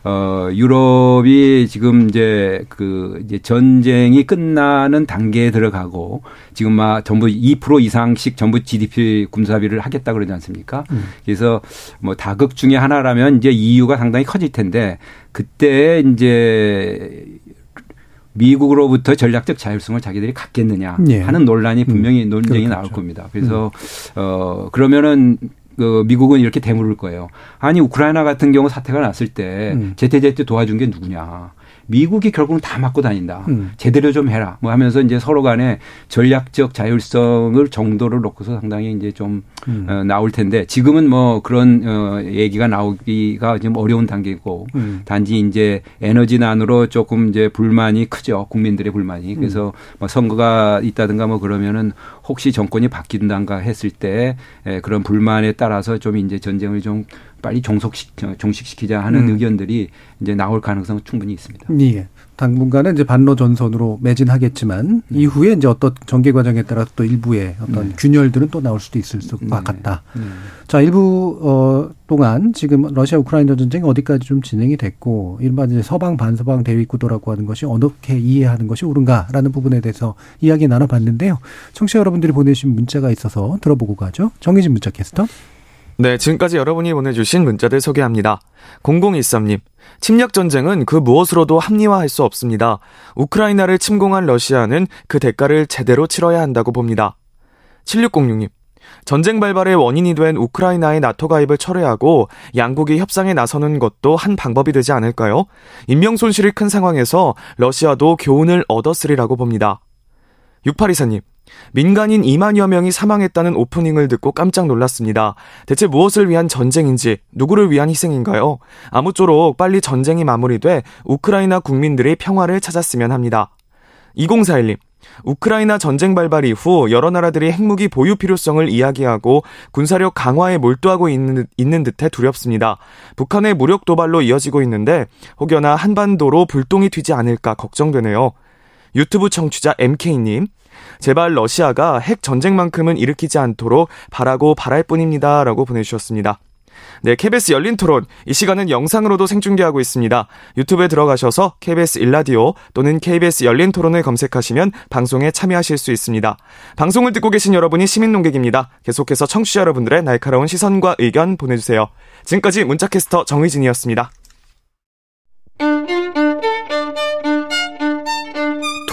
어 유럽이 지금 이제 그 이제 전쟁이 끝나는 단계에 들어가고 지금 막 전부 2% 이상씩 전부 GDP 군사비를 하겠다 그러지 않습니까? 음. 그래서 뭐 다극 중에 하나라면 이제 EU가 상당히 커질 텐데 그때 이제 미국으로부터 전략적 자율성을 자기들이 갖겠느냐 예. 하는 논란이 분명히 음, 논쟁이 그렇겠죠. 나올 겁니다. 그래서 어 그러면은 그 미국은 이렇게 대물을 거예요. 아니 우크라이나 같은 경우 사태가 났을 때 음. 제때제때 도와준 게 누구냐? 미국이 결국은 다 맞고 다닌다. 음. 제대로 좀 해라. 뭐 하면서 이제 서로 간에 전략적 자율성을 정도를 놓고서 상당히 이제 좀 음. 어, 나올 텐데 지금은 뭐 그런 어, 얘기가 나오기가 지금 어려운 단계고 음. 단지 이제 에너지난으로 조금 이제 불만이 크죠. 국민들의 불만이. 그래서 뭐 선거가 있다든가 뭐 그러면은 혹시 정권이 바뀐다가 했을 때 에, 그런 불만에 따라서 좀 이제 전쟁을 좀 빨리 종속시 종식시키자 하는 음. 의견들이 이제 나올 가능성은 충분히 있습니다. 예. 당분간은 이제 반로 전선으로 매진하겠지만 이후에 이제 어떤 전개 과정에 따라서 또 일부의 어떤 네. 균열들은 또 나올 수도 있을 것 네. 같다. 네. 자, 일부 어 동안 지금 러시아 우크라이나 전쟁이 어디까지 좀 진행이 됐고 일반 이제 서방 반서방 대위 구도라고 하는 것이 어떻게 이해하는 것이 옳은가라는 부분에 대해서 이야기 나눠봤는데요. 청취자 여러분들이 보내주신 문자가 있어서 들어보고 가죠. 정희진 문자 캐스터. 네, 지금까지 여러분이 보내주신 문자들 소개합니다. 0013님, 침략 전쟁은 그 무엇으로도 합리화할 수 없습니다. 우크라이나를 침공한 러시아는 그 대가를 제대로 치러야 한다고 봅니다. 7606님, 전쟁 발발의 원인이 된 우크라이나의 나토 가입을 철회하고 양국이 협상에 나서는 것도 한 방법이 되지 않을까요? 인명 손실이 큰 상황에서 러시아도 교훈을 얻었으리라고 봅니다. 6824님, 민간인 2만여 명이 사망했다는 오프닝을 듣고 깜짝 놀랐습니다. 대체 무엇을 위한 전쟁인지, 누구를 위한 희생인가요? 아무쪼록 빨리 전쟁이 마무리돼 우크라이나 국민들의 평화를 찾았으면 합니다. 2041님, 우크라이나 전쟁 발발 이후 여러 나라들이 핵무기 보유 필요성을 이야기하고 군사력 강화에 몰두하고 있는, 있는 듯해 두렵습니다. 북한의 무력 도발로 이어지고 있는데 혹여나 한반도로 불똥이 튀지 않을까 걱정되네요. 유튜브 청취자 MK님, 제발 러시아가 핵 전쟁만큼은 일으키지 않도록 바라고 바랄 뿐입니다. 라고 보내주셨습니다. 네, KBS 열린 토론. 이 시간은 영상으로도 생중계하고 있습니다. 유튜브에 들어가셔서 KBS 일라디오 또는 KBS 열린 토론을 검색하시면 방송에 참여하실 수 있습니다. 방송을 듣고 계신 여러분이 시민 농객입니다. 계속해서 청취자 여러분들의 날카로운 시선과 의견 보내주세요. 지금까지 문자캐스터 정의진이었습니다.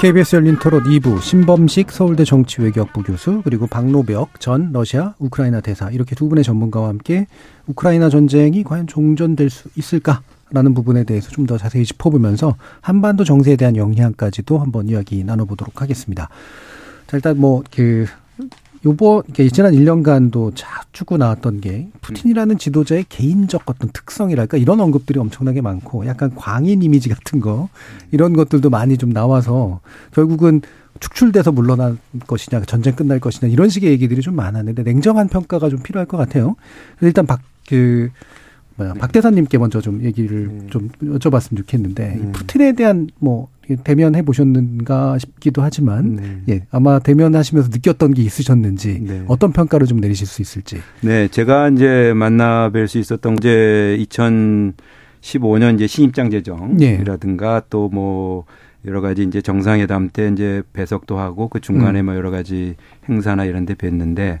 KBS 열린 토론 2부 신범식 서울대 정치외교학부 교수 그리고 박노벽 전 러시아 우크라이나 대사 이렇게 두 분의 전문가와 함께 우크라이나 전쟁이 과연 종전될 수 있을까라는 부분에 대해서 좀 더 자세히 짚어보면서 한반도 정세에 대한 영향까지도 한번 이야기 나눠보도록 하겠습니다. 자 일단 뭐 그 요번 지난 1년간도 자주고 나왔던 게 푸틴이라는 지도자의 개인적 어떤 특성이랄까 이런 언급들이 엄청나게 많고 약간 광인 이미지 같은 거 이런 것들도 많이 좀 나와서 결국은 축출돼서 물러날 것이냐 전쟁 끝날 것이냐 이런 식의 얘기들이 좀 많았는데 냉정한 평가가 좀 필요할 것 같아요. 일단 박 그 뭐야 박 대사님께 먼저 좀 얘기를 네. 좀 여쭤봤으면 좋겠는데 네. 푸틴에 대한 뭐 대면해 보셨는가 싶기도 하지만 네. 예 아마 대면하시면서 느꼈던 게 있으셨는지 네. 어떤 평가를 좀 내리실 수 있을지. 네, 제가 이제 만나 뵐 수 있었던 이제 2015년 이제 신입장 제정이라든가 예. 또뭐 여러 가지 이제 정상회담 때 이제 배석도 하고 그 중간에 음. 뭐 여러 가지 행사나 이런 데 뵀는데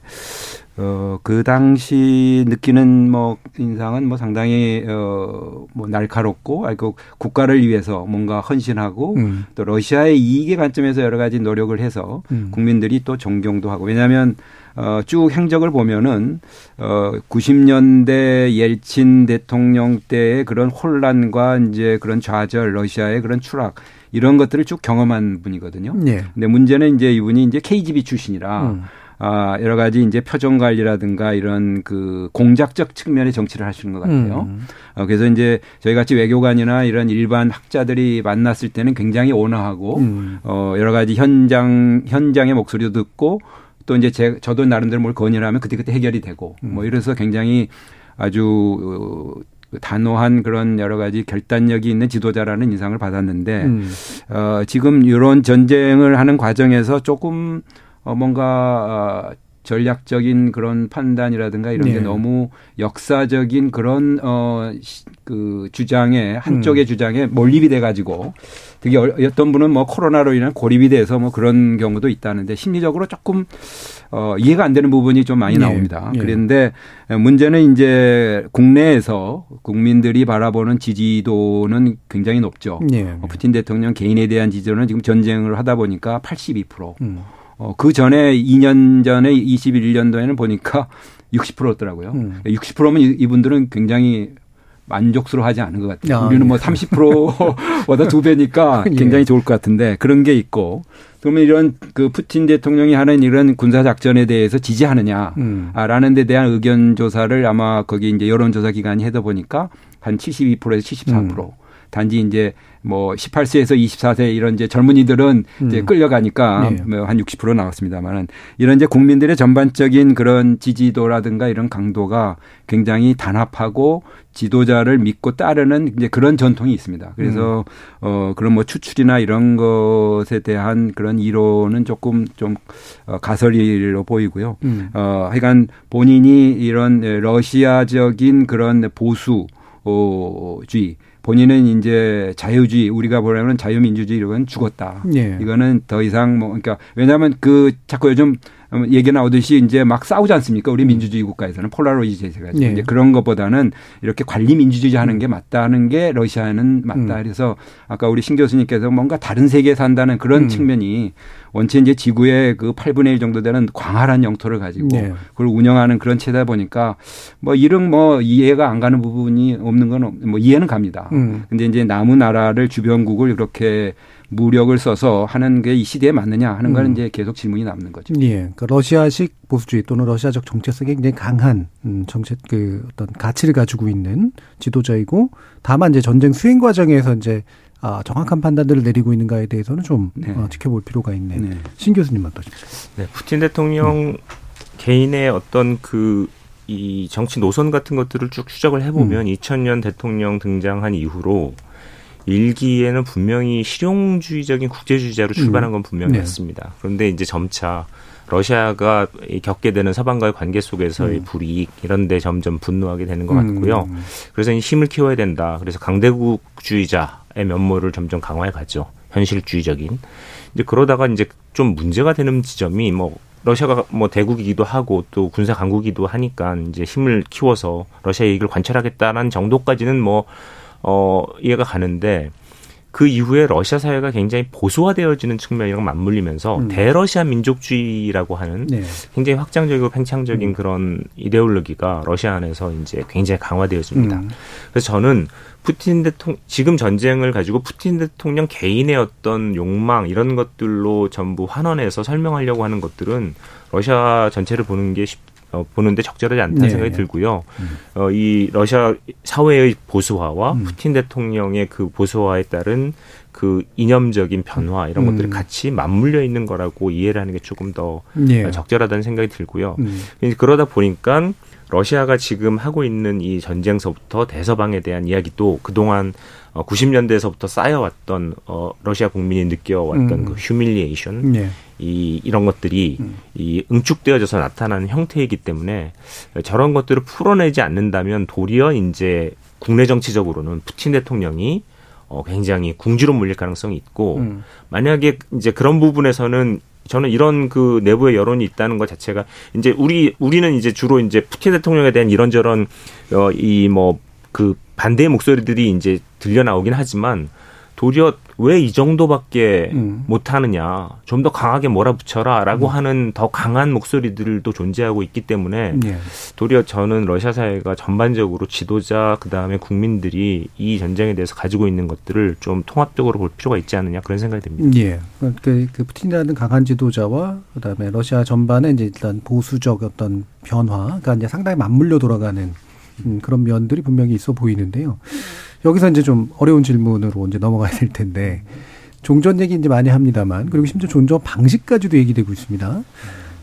어, 그 당시 느끼는 뭐 인상은 뭐 상당히 어, 뭐 날카롭고 아이고 국가를 위해서 뭔가 헌신하고 음. 또 러시아의 이익의 관점에서 여러 가지 노력을 해서 음. 국민들이 또 존경도 하고 왜냐하면 어, 쭉 행적을 보면은 어, 90년대 옐친 대통령 때의 그런 혼란과 이제 그런 좌절, 러시아의 그런 추락 이런 것들을 쭉 경험한 분이거든요. 네. 근데 문제는 이제 이분이 이제 KGB 출신이라 음. 아, 여러 가지 이제 표정 관리라든가 이런 그 공작적 측면의 정치를 하시는 것 같아요. 음. 어, 그래서 이제 저희 같이 외교관이나 이런 일반 학자들이 만났을 때는 굉장히 온화하고 음. 어, 여러 가지 현장, 현장의 목소리도 듣고 또 이제 제, 저도 나름대로 뭘 건의를 하면 그때그때 해결이 되고 음. 뭐 이래서 굉장히 아주 어, 단호한 그런 여러 가지 결단력이 있는 지도자라는 인상을 받았는데 음. 어, 지금 이런 전쟁을 하는 과정에서 조금 어, 뭔가 어, 전략적인 그런 판단이라든가 이런 네. 게 너무 역사적인 그런 어그 주장에 한쪽의 음. 주장에 몰입이 돼 가지고 되게 어떤 분은 뭐 코로나로 인한 고립이 돼서 뭐 그런 경우도 있다는데 심리적으로 조금 어 이해가 안 되는 부분이 좀 많이 네. 나옵니다. 네. 그런데 문제는 이제 국내에서 국민들이 바라보는 지지도는 굉장히 높죠. 네. 푸틴 대통령 개인에 대한 지지도는 지금 전쟁을 하다 보니까 82%. 음. 어, 그 전에 2년 전에 21년도에는 보니까 60%였더라고요. 음. 60%면 이분들은 굉장히 만족스러워하지 않은 것 같아요. 아, 우리는 뭐 30%보다 두 배니까 예. 굉장히 좋을 것 같은데 그런 게 있고 그러면 이런 그 푸틴 대통령이 하는 이런 군사 작전에 대해서 지지하느냐라는 음. 데 대한 의견 조사를 아마 거기 이제 여론 조사 기관이 해다 보니까 한 72%에서 74%. 음. 단지 이제 뭐 18세에서 24세 이런 이제 젊은이들은 음. 이제 끌려가니까 네. 뭐한 60% 나왔습니다만은 이런 이제 국민들의 전반적인 그런 지지도라든가 이런 강도가 굉장히 단합하고 지도자를 믿고 따르는 이제 그런 전통이 있습니다. 그래서 음. 어 그런 뭐 추출이나 이런 것에 대한 그런 이론은 조금 좀 어, 가설이로 보이고요. 음. 어 하여간 본인이 이런 러시아적인 그런 보수 어주의 본인은 이제 자유주의 우리가 보려면 자유민주주의 이건 죽었다. 예. 이거는 더 이상 뭐 그러니까 왜냐하면 그 자꾸 요즘 얘기 나오듯이 이제 막 싸우지 않습니까? 우리 민주주의 국가에서는 폴라로이드 제세가 예. 이제 그런 것보다는 이렇게 관리 민주주의 하는 게 맞다는 게 러시아는 맞다. 음. 그래서 아까 우리 신 교수님께서 뭔가 다른 세계에 산다는 그런 음. 측면이 원체 이제 지구의 그 8분의 1 정도 되는 광활한 영토를 가지고 네. 그걸 운영하는 그런 체다 보니까 뭐 이런 뭐 이해가 안 가는 부분이 없는 건 뭐 이해는 갑니다. 음. 근데 이제 남은 나라를 주변국을 이렇게 무력을 써서 하는 게 이 시대에 맞느냐 하는 건 음. 이제 계속 질문이 남는 거죠. 예. 그러니까 러시아식 보수주의 또는 러시아적 정체성이 굉장히 강한 음, 정책 그 어떤 가치를 가지고 있는 지도자이고 다만 이제 전쟁 수행 과정에서 이제 아, 정확한 판단들을 내리고 있는가에 대해서는 좀 네. 어, 지켜볼 필요가 있네. 네. 신 교수님 어떠십니까? 네, 푸틴 대통령 음. 개인의 어떤 그 이 정치 노선 같은 것들을 쭉 추적을 해보면 음. 2000년 대통령 등장한 이후로 일기에는 분명히 실용주의적인 국제주의자로 출발한 음. 건 분명히 네. 맞습니다. 그런데 이제 점차 러시아가 겪게 되는 서방과의 관계 속에서의 음. 불이익 이런 데 점점 분노하게 되는 것 같고요. 음. 그래서 힘을 키워야 된다. 그래서 강대국주의자 의 면모를 점점 강화해 가죠. 현실주의적인. 이제 그러다가 이제 좀 문제가 되는 지점이 뭐 러시아가 뭐 대국이기도 하고 또 군사 강국이기도 하니까 이제 힘을 키워서 러시아 이익을 관철하겠다는 정도까지는 뭐 어, 이해가 가는데 그 이후에 러시아 사회가 굉장히 보수화되어지는 측면이랑 맞물리면서 음. 대러시아 민족주의라고 하는 네. 굉장히 확장적이고 팽창적인 음. 그런 이데올로기가 러시아 안에서 이제 굉장히 강화되어집니다. 음. 그래서 저는 푸틴 대통령 지금 전쟁을 가지고 푸틴 대통령 개인의 어떤 욕망 이런 것들로 전부 환원해서 설명하려고 하는 것들은 러시아 전체를 보는 게 쉽, 어, 보는데 적절하지 않다는 네. 생각이 들고요. 음. 어, 이 러시아 사회의 보수화와 음. 푸틴 대통령의 그 보수화에 따른 그 이념적인 변화 이런 음. 것들이 같이 맞물려 있는 거라고 이해를 하는 게 조금 더 네. 적절하다는 생각이 들고요. 음. 그러다 보니까 러시아가 지금 하고 있는 이 전쟁서부터 대서방에 대한 이야기도 그동안 어, 90년대에서부터 쌓여왔던 어, 러시아 국민이 느껴왔던 음. 그 휴밀리에이션 네. 이 이런 것들이 음. 이 응축되어져서 나타나는 형태이기 때문에 저런 것들을 풀어내지 않는다면 도리어 이제 국내 정치적으로는 푸틴 대통령이 어, 굉장히 궁지로 물릴 가능성이 있고 음. 만약에 이제 그런 부분에서는 저는 이런 그 내부의 여론이 있다는 것 자체가 이제 우리 우리는 이제 주로 이제 푸틴 대통령에 대한 이런저런 어이 뭐 그 반대의 목소리들이 이제 들려 나오긴 하지만 도리어 왜 이 정도밖에 음. 못하느냐 좀 더 강하게 몰아붙여라라고 음. 하는 더 강한 목소리들도 존재하고 있기 때문에 네. 도리어 저는 러시아 사회가 전반적으로 지도자 그 다음에 국민들이 이 전쟁에 대해서 가지고 있는 것들을 좀 통합적으로 볼 필요가 있지 않느냐 그런 생각이 듭니다. 예. 그, 그 푸틴이라는 강한 지도자와 그다음에 러시아 전반에 이제 일단 보수적 어떤 변화가 이제 상당히 맞물려 돌아가는 음, 그런 면들이 분명히 있어 보이는데요. 여기서 이제 좀 어려운 질문으로 이제 넘어가야 될 텐데 종전 얘기 이제 많이 합니다만 그리고 심지어 종전 방식까지도 얘기되고 있습니다.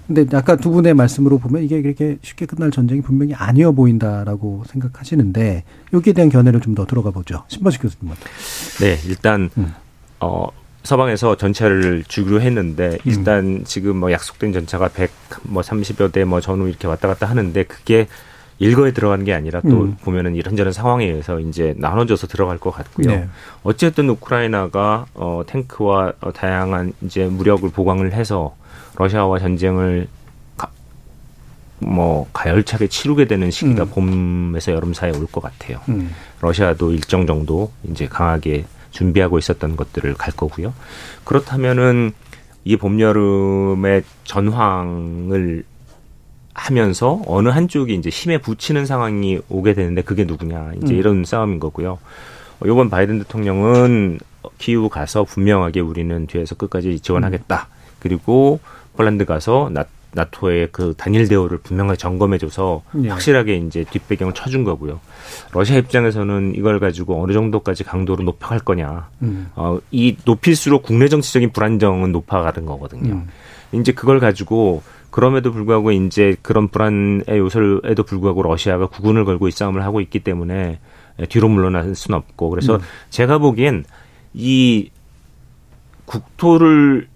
근데 아까 두 분의 말씀으로 보면 이게 그렇게 쉽게 끝날 전쟁이 분명히 아니어 보인다라고 생각하시는데 여기에 대한 견해를 좀 더 들어가 보죠. 신바식 교수님. 네, 일단 음. 어 서방에서 전차를 주기로 했는데 음. 일단 음. 지금 뭐 약속된 전차가 100 뭐 30여 대 뭐 전후 이렇게 왔다 갔다 하는데 그게 일거에 들어가는 게 아니라 또 음. 보면은 이런저런 상황에 의해서 이제 나눠져서 들어갈 것 같고요. 네. 어쨌든 우크라이나가 어 탱크와 어, 다양한 이제 무력을 보강을 해서 러시아와 전쟁을 가, 뭐 가열차게 치르게 되는 시기가 음. 봄에서 여름 사이에 올 것 같아요. 음. 러시아도 일정 정도 이제 강하게 준비하고 있었던 것들을 갈 거고요. 그렇다면은 이 봄 여름의 전황을 하면서 어느 한쪽이 이제 힘에 부치는 상황이 오게 되는데 그게 누구냐 이제 음. 이런 싸움인 거고요. 이번 바이든 대통령은 키우 가서 분명하게 우리는 뒤에서 끝까지 지원하겠다. 그리고 폴란드 가서 나, 나토의 그 단일 대우를 분명하게 점검해줘서 네. 확실하게 이제 뒷배경을 쳐준 거고요. 러시아 입장에서는 이걸 가지고 어느 정도까지 강도를 높여갈 거냐. 음. 어, 이 높일수록 국내 정치적인 불안정은 높아가는 거거든요. 음. 이제 그걸 가지고 그럼에도 불구하고 이제 그런 불안의 요소에도 불구하고 러시아가 구군을 걸고 이 싸움을 하고 있기 때문에 뒤로 물러날 수는 없고 그래서 음. 제가 보기엔 이 국토를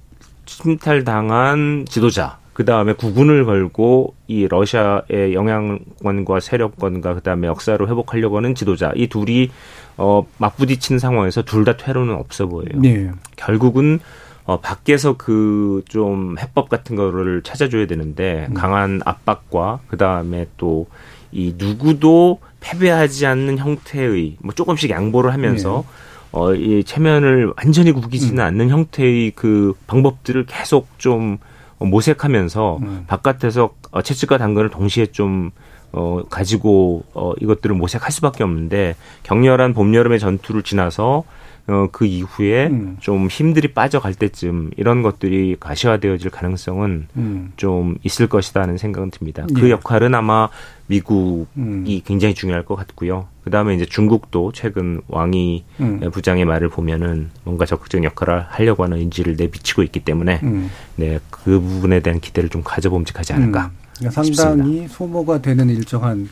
침탈당한 지도자 그 다음에 구군을 걸고 이 러시아의 영향권과 세력권과 그 다음에 역사로 회복하려고 하는 지도자 이 둘이 어 맞부딪힌 상황에서 둘 다 퇴로는 없어 보여요. 네. 결국은 어, 밖에서 그 좀 해법 같은 거를 찾아줘야 되는데 음. 강한 압박과 그 다음에 또 이 누구도 패배하지 않는 형태의 뭐 조금씩 양보를 하면서 네. 어, 이 체면을 완전히 구기지는 음. 않는 형태의 그 방법들을 계속 좀 모색하면서 음. 바깥에서 어, 채찍과 당근을 동시에 좀 어, 가지고 어, 이것들을 모색할 수밖에 없는데 격렬한 봄 여름의 전투를 지나서 어, 그 이후에 음. 좀 힘들이 빠져갈 때쯤 이런 것들이 가시화되어질 가능성은 음. 좀 있을 것이다는 생각은 듭니다. 그 예. 그 역할은 아마 미국이 음. 굉장히 중요할 것 같고요. 그 다음에 이제 중국도 최근 왕이 음. 부장의 말을 보면은 뭔가 적극적인 역할을 하려고 하는 인지를 내비치고 있기 때문에 음. 네, 그 부분에 대한 기대를 좀 가져봄직하지 않을까. 음. 그러니까 상당히 소모가 되는 일정한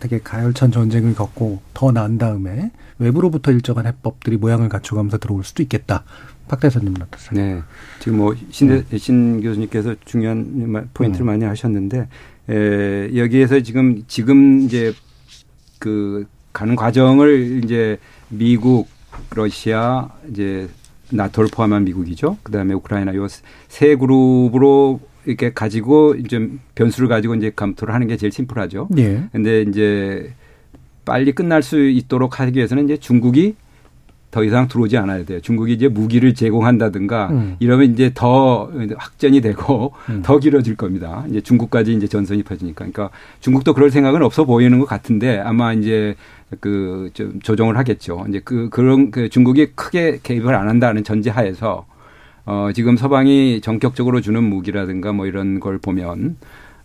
되게 가열찬 전쟁을 겪고 더 난 다음에 외부로부터 일정한 해법들이 모양을 갖춰가면서 들어올 수도 있겠다. 박 대사님은 어떠세요? 네. 지금 뭐 신, 네. 신 교수님께서 중요한 포인트를 음. 많이 하셨는데 에, 여기에서 지금 지금 이제 그 가는 과정을 이제 미국, 러시아, 이제 나토를 포함한 미국이죠. 그다음에 우크라이나 요 세 그룹으로 이렇게 가지고 이제 변수를 가지고 이제 검토를 하는 게 제일 심플하죠. 예. 근데 이제 빨리 끝날 수 있도록 하기 위해서는 이제 중국이 더 이상 들어오지 않아야 돼요. 중국이 이제 무기를 제공한다든가 음. 이러면 이제 더 확전이 되고 음. 더 길어질 겁니다. 이제 중국까지 이제 전선이 퍼지니까. 그러니까 중국도 그럴 생각은 없어 보이는 것 같은데 아마 이제 그 좀 조정을 하겠죠. 이제 그 그런 그 중국이 크게 개입을 안 한다는 전제 하에서 어 지금 서방이 전격적으로 주는 무기라든가 뭐 이런 걸 보면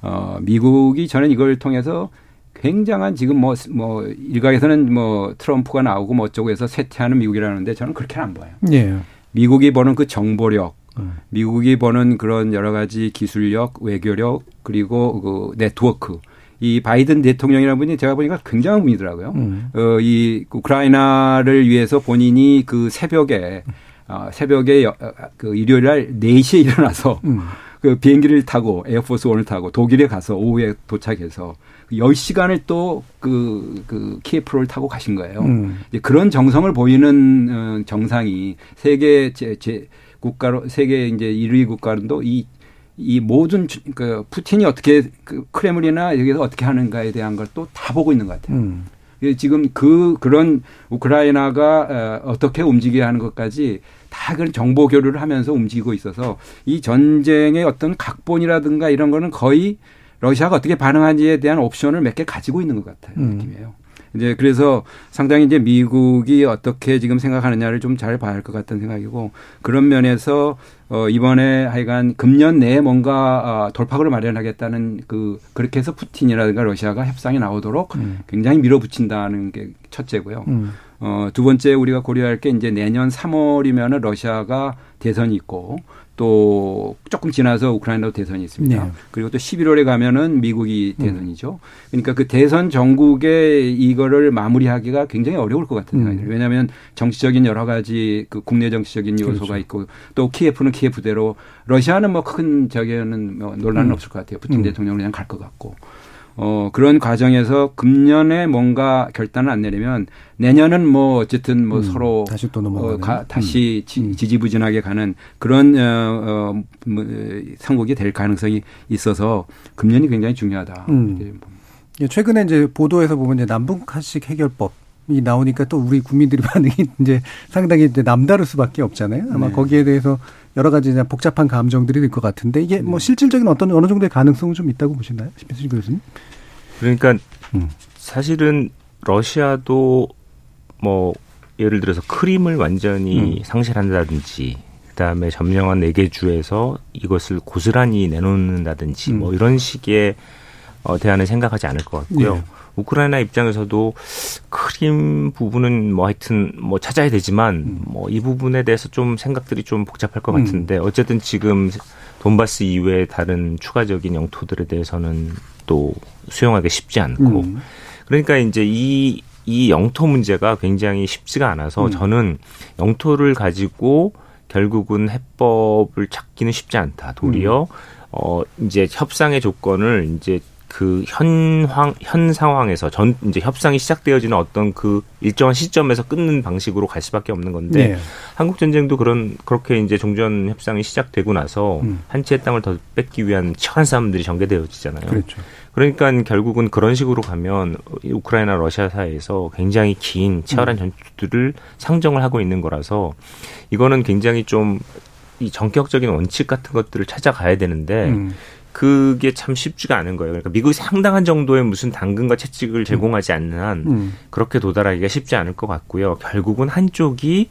어 미국이 저는 이걸 통해서 굉장한 지금 뭐, 뭐, 일각에서는 뭐 트럼프가 나오고 뭐 어쩌고 해서 쇠퇴하는 미국이라는데 저는 그렇게는 안 보여요. 예. 미국이 버는 그 정보력, 음. 미국이 버는 그런 여러 가지 기술력, 외교력, 그리고 그 네트워크. 이 바이든 대통령이라는 분이 제가 보니까 굉장한 분이더라고요. 음. 어, 이 우크라이나를 위해서 본인이 그 새벽에, 어, 새벽에 여- 어, 그 일요일 날 4시에 일어나서 음. 그 비행기를 타고 에어포스 원을 타고 독일에 가서 오후에 도착해서 10시간을 또 그, 그 키예프를 타고 가신 거예요. 음. 이제 그런 정성을 보이는 어, 정상이 세계 제, 제 국가로 세계 이제 1위 국가도 이, 이 모든 주- 그 푸틴이 어떻게 그 크레물리나 여기서 어떻게 하는가에 대한 걸 또 다 보고 있는 것 같아요. 음. 예, 지금 그 그런 우크라이나가 어, 어떻게 움직여야 하는 것까지 다 그런 정보 교류를 하면서 움직이고 있어서 이 전쟁의 어떤 각본이라든가 이런 거는 거의 러시아가 어떻게 반응하는지에 대한 옵션을 몇 개 가지고 있는 것 같아요. 음. 느낌이에요. 이제 그래서 상당히 이제 미국이 어떻게 지금 생각하느냐를 좀 잘 봐야 할 것 같다는 생각이고 그런 면에서 어 이번에 하여간 금년 내에 뭔가 어, 돌파구를 마련하겠다는 그 그렇게 해서 푸틴이라든가 러시아가 협상에 나오도록 음. 굉장히 밀어붙인다는 게 첫째고요. 음. 어, 두 번째 우리가 고려할 게 이제 내년 3월이면은 러시아가 대선이 있고 또 조금 지나서 우크라이나도 대선이 있습니다. 네. 그리고 또 11월에 가면은 미국이 대선이죠. 그러니까 그 대선 전국에 이거를 마무리하기가 굉장히 어려울 것 같은 생각이 음. 들어요. 왜냐하면 정치적인 여러 가지 그 국내 정치적인 요소가 그렇죠. 있고 또 키예프는 키예프대로 러시아는 뭐 큰 저기는 뭐 논란은 음. 없을 것 같아요. 푸틴 음. 대통령은 그냥 갈 것 같고. 어, 그런 과정에서 금년에 뭔가 결단을 안 내리면 내년은 뭐 어쨌든 뭐 음, 서로 다시 또 넘어가는. 어, 가, 음. 다시 지, 음. 지지부진하게 가는 그런 어, 어, 뭐, 상국이 될 가능성이 있어서 금년이 굉장히 중요하다. 음. 예, 최근에 이제 보도에서 보면 이제 남북 한식 해결법 이 나오니까 또 우리 국민들이 반응이 이제 상당히 이제 남다를 수밖에 없잖아요. 아마 네. 거기에 대해서 여러 가지 이제 복잡한 감정들이 들것 같은데 이게 네. 뭐 실질적인 어떤 어느 정도의 가능성은 좀 있다고 보시나요, 심혜수 교수님? 그러니까 음. 사실은 러시아도 뭐 예를 들어서 크림을 완전히 음. 상실한다든지 그다음에 점령한 네 개 주에서 이것을 고스란히 내놓는다든지 음. 뭐 이런 식의 어, 대안을 생각하지 않을 것 같고요. 예. 우크라이나 입장에서도 크림 부분은 뭐 하여튼 뭐 찾아야 되지만 뭐 이 부분에 대해서 좀 생각들이 좀 복잡할 것 음. 같은데 어쨌든 지금 돈바스 이외의 다른 추가적인 영토들에 대해서는 또 수용하기 쉽지 않고 음. 그러니까 이제 이, 이 영토 문제가 굉장히 쉽지가 않아서 음. 저는 영토를 가지고 결국은 해법을 찾기는 쉽지 않다. 도리어, 음. 어, 이제 협상의 조건을 이제 그 현황, 현 상황에서 전, 이제 협상이 시작되어지는 어떤 그 일정한 시점에서 끊는 방식으로 갈 수밖에 없는 건데 네. 한국 전쟁도 그런 그렇게 이제 종전 협상이 시작되고 나서 음. 한 채의 땅을 더 뺏기 위한 치열한 싸움들이 전개되어지잖아요. 그렇죠. 그러니까 결국은 그런 식으로 가면 이 우크라이나 러시아 사이에서 굉장히 긴 치열한 전투들을 상정을 하고 있는 거라서 이거는 굉장히 좀 이 전격적인 원칙 같은 것들을 찾아가야 되는데 음. 그게 참 쉽지가 않은 거예요. 그러니까 미국이 상당한 정도의 무슨 당근과 채찍을 제공하지 않는 한 음. 그렇게 도달하기가 쉽지 않을 것 같고요. 결국은 한쪽이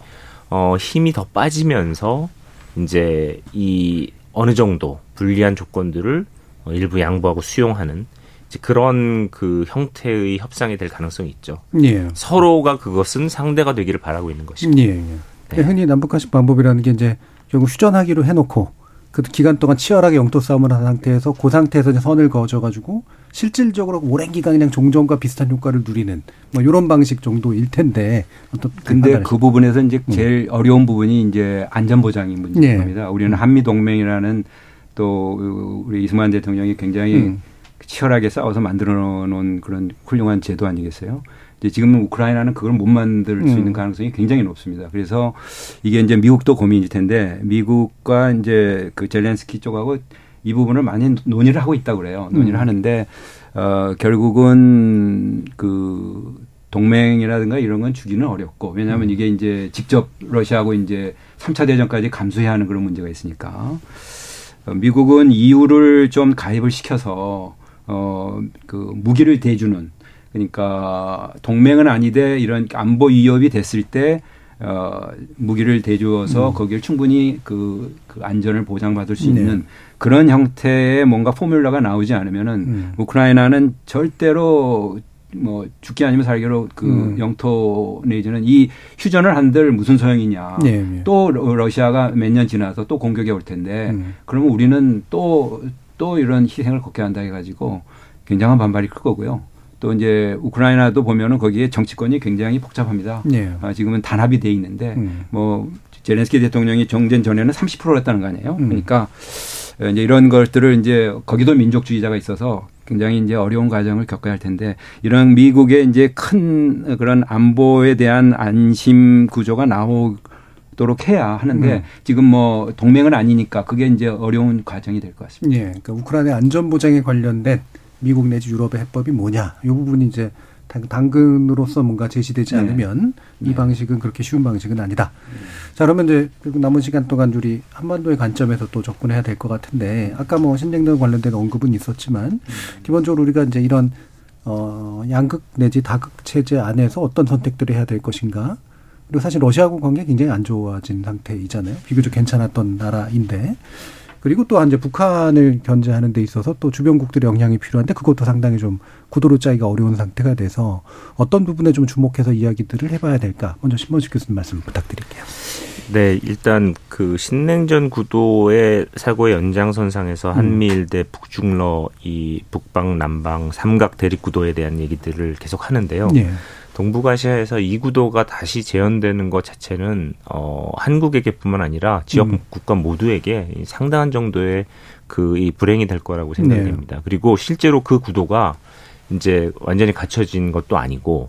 어 힘이 더 빠지면서 이제 이 어느 정도 불리한 조건들을 어, 일부 양보하고 수용하는 이제 그런 그 형태의 협상이 될 가능성이 있죠. 예. 서로가 그것은 상대가 되기를 바라고 있는 것이고. 예. 예. 네. 흔히 남북한식 방법이라는 게 이제 결국 휴전하기로 해놓고 그 기간 동안 치열하게 영토 싸움을 한 상태에서 그 상태에서 이제 선을 그어줘가지고 실질적으로 오랜 기간 그냥 종전과 비슷한 효과를 누리는 뭐 이런 방식 정도일 텐데 어떤 근데 그 부분에서 이제 제일 어려운 부분이 이제 안전보장이 문제인 예. 겁니다. 우리는 한미 동맹이라는 또 우리 이승만 대통령이 굉장히 음. 치열하게 싸워서 만들어 놓은 그런 훌륭한 제도 아니겠어요? 이제 지금 우크라이나는 그걸 못 만들 수 음. 있는 가능성이 굉장히 높습니다. 그래서 이게 이제 미국도 고민일 텐데 미국과 이제 그 젤렌스키 쪽하고 이 부분을 많이 논의를 하고 있다고 그래요. 논의를 음. 하는데 어 결국은 그 동맹이라든가 이런 건 주기는 어렵고 왜냐하면 음. 이게 이제 직접 러시아하고 이제 3차 대전까지 감수해야 하는 그런 문제가 있으니까 어, 미국은 EU를 좀 가입을 시켜서 어그 무기를 대주는 그러니까 동맹은 아니되 이런 안보 위협이 됐을 때 어, 무기를 대주어서 음. 거기를 충분히 그, 그 안전을 보장받을 수 네. 있는 그런 형태의 뭔가 포뮬러가 나오지 않으면은 음. 우크라이나는 절대로 뭐 죽기 아니면 살기로 그 음. 영토 내지는 이 휴전을 한들 무슨 소용이냐. 네, 네. 또 러- 러시아가 몇 년 지나서 또 공격이 올 텐데 음. 그러면 우리는 또, 또 이런 희생을 걷게 한다 해가지고 굉장한 반발이 클 거고요. 또 이제 우크라이나도 보면은 거기에 정치권이 굉장히 복잡합니다. 네. 아, 지금은 단합이 돼 있는데 음. 뭐 제렌스키 대통령이 정전 전에는 30%였다는 거 아니에요. 음. 그러니까 이제 이런 것들을 이제 거기도 민족주의자가 있어서 굉장히 이제 어려운 과정을 겪어야 할 텐데 이런 미국의 이제 큰 그런 안보에 대한 안심 구조가 나오도록 해야 하는데 음. 지금 뭐 동맹은 아니니까 그게 이제 어려운 과정이 될 것 같습니다. 예, 그러니까 우크라이나 안전 보장에 관련된 미국 내지 유럽의 해법이 뭐냐? 이 부분이 이제 당- 당근으로서 뭔가 제시되지 네. 않으면 이 방식은 그렇게 쉬운 방식은 아니다. 자, 그러면 이제 그리고 남은 시간 동안 우리 한반도의 관점에서 또 접근해야 될 것 같은데 아까 뭐 신냉전 관련된 언급은 있었지만 기본적으로 우리가 이제 이런 어 양극 내지 다극 체제 안에서 어떤 선택들을 해야 될 것인가? 그리고 사실 러시아하고 관계 굉장히 안 좋아진 상태이잖아요. 비교적 괜찮았던 나라인데. 그리고 또 이제 북한을 견제하는 데 있어서 또 주변국들의 영향이 필요한데 그것도 상당히 좀 구도로 짜기가 어려운 상태가 돼서 어떤 부분에 좀 주목해서 이야기들을 해봐야 될까? 먼저 신원식 교수님 말씀 부탁드릴게요. 네, 일단 그 신냉전 구도의 사고의 연장선상에서 음. 한미일 대 북중러 이 북방 남방 삼각 대립 구도에 대한 얘기들을 계속 하는데요. 예. 동북아시아에서 이 구도가 다시 재현되는 것 자체는 어 한국에게뿐만 아니라 지역 음. 국가 모두에게 이 상당한 정도의 그 이 불행이 될 거라고 생각이 네. 됩니다. 그리고 실제로 그 구도가 이제 완전히 갖춰진 것도 아니고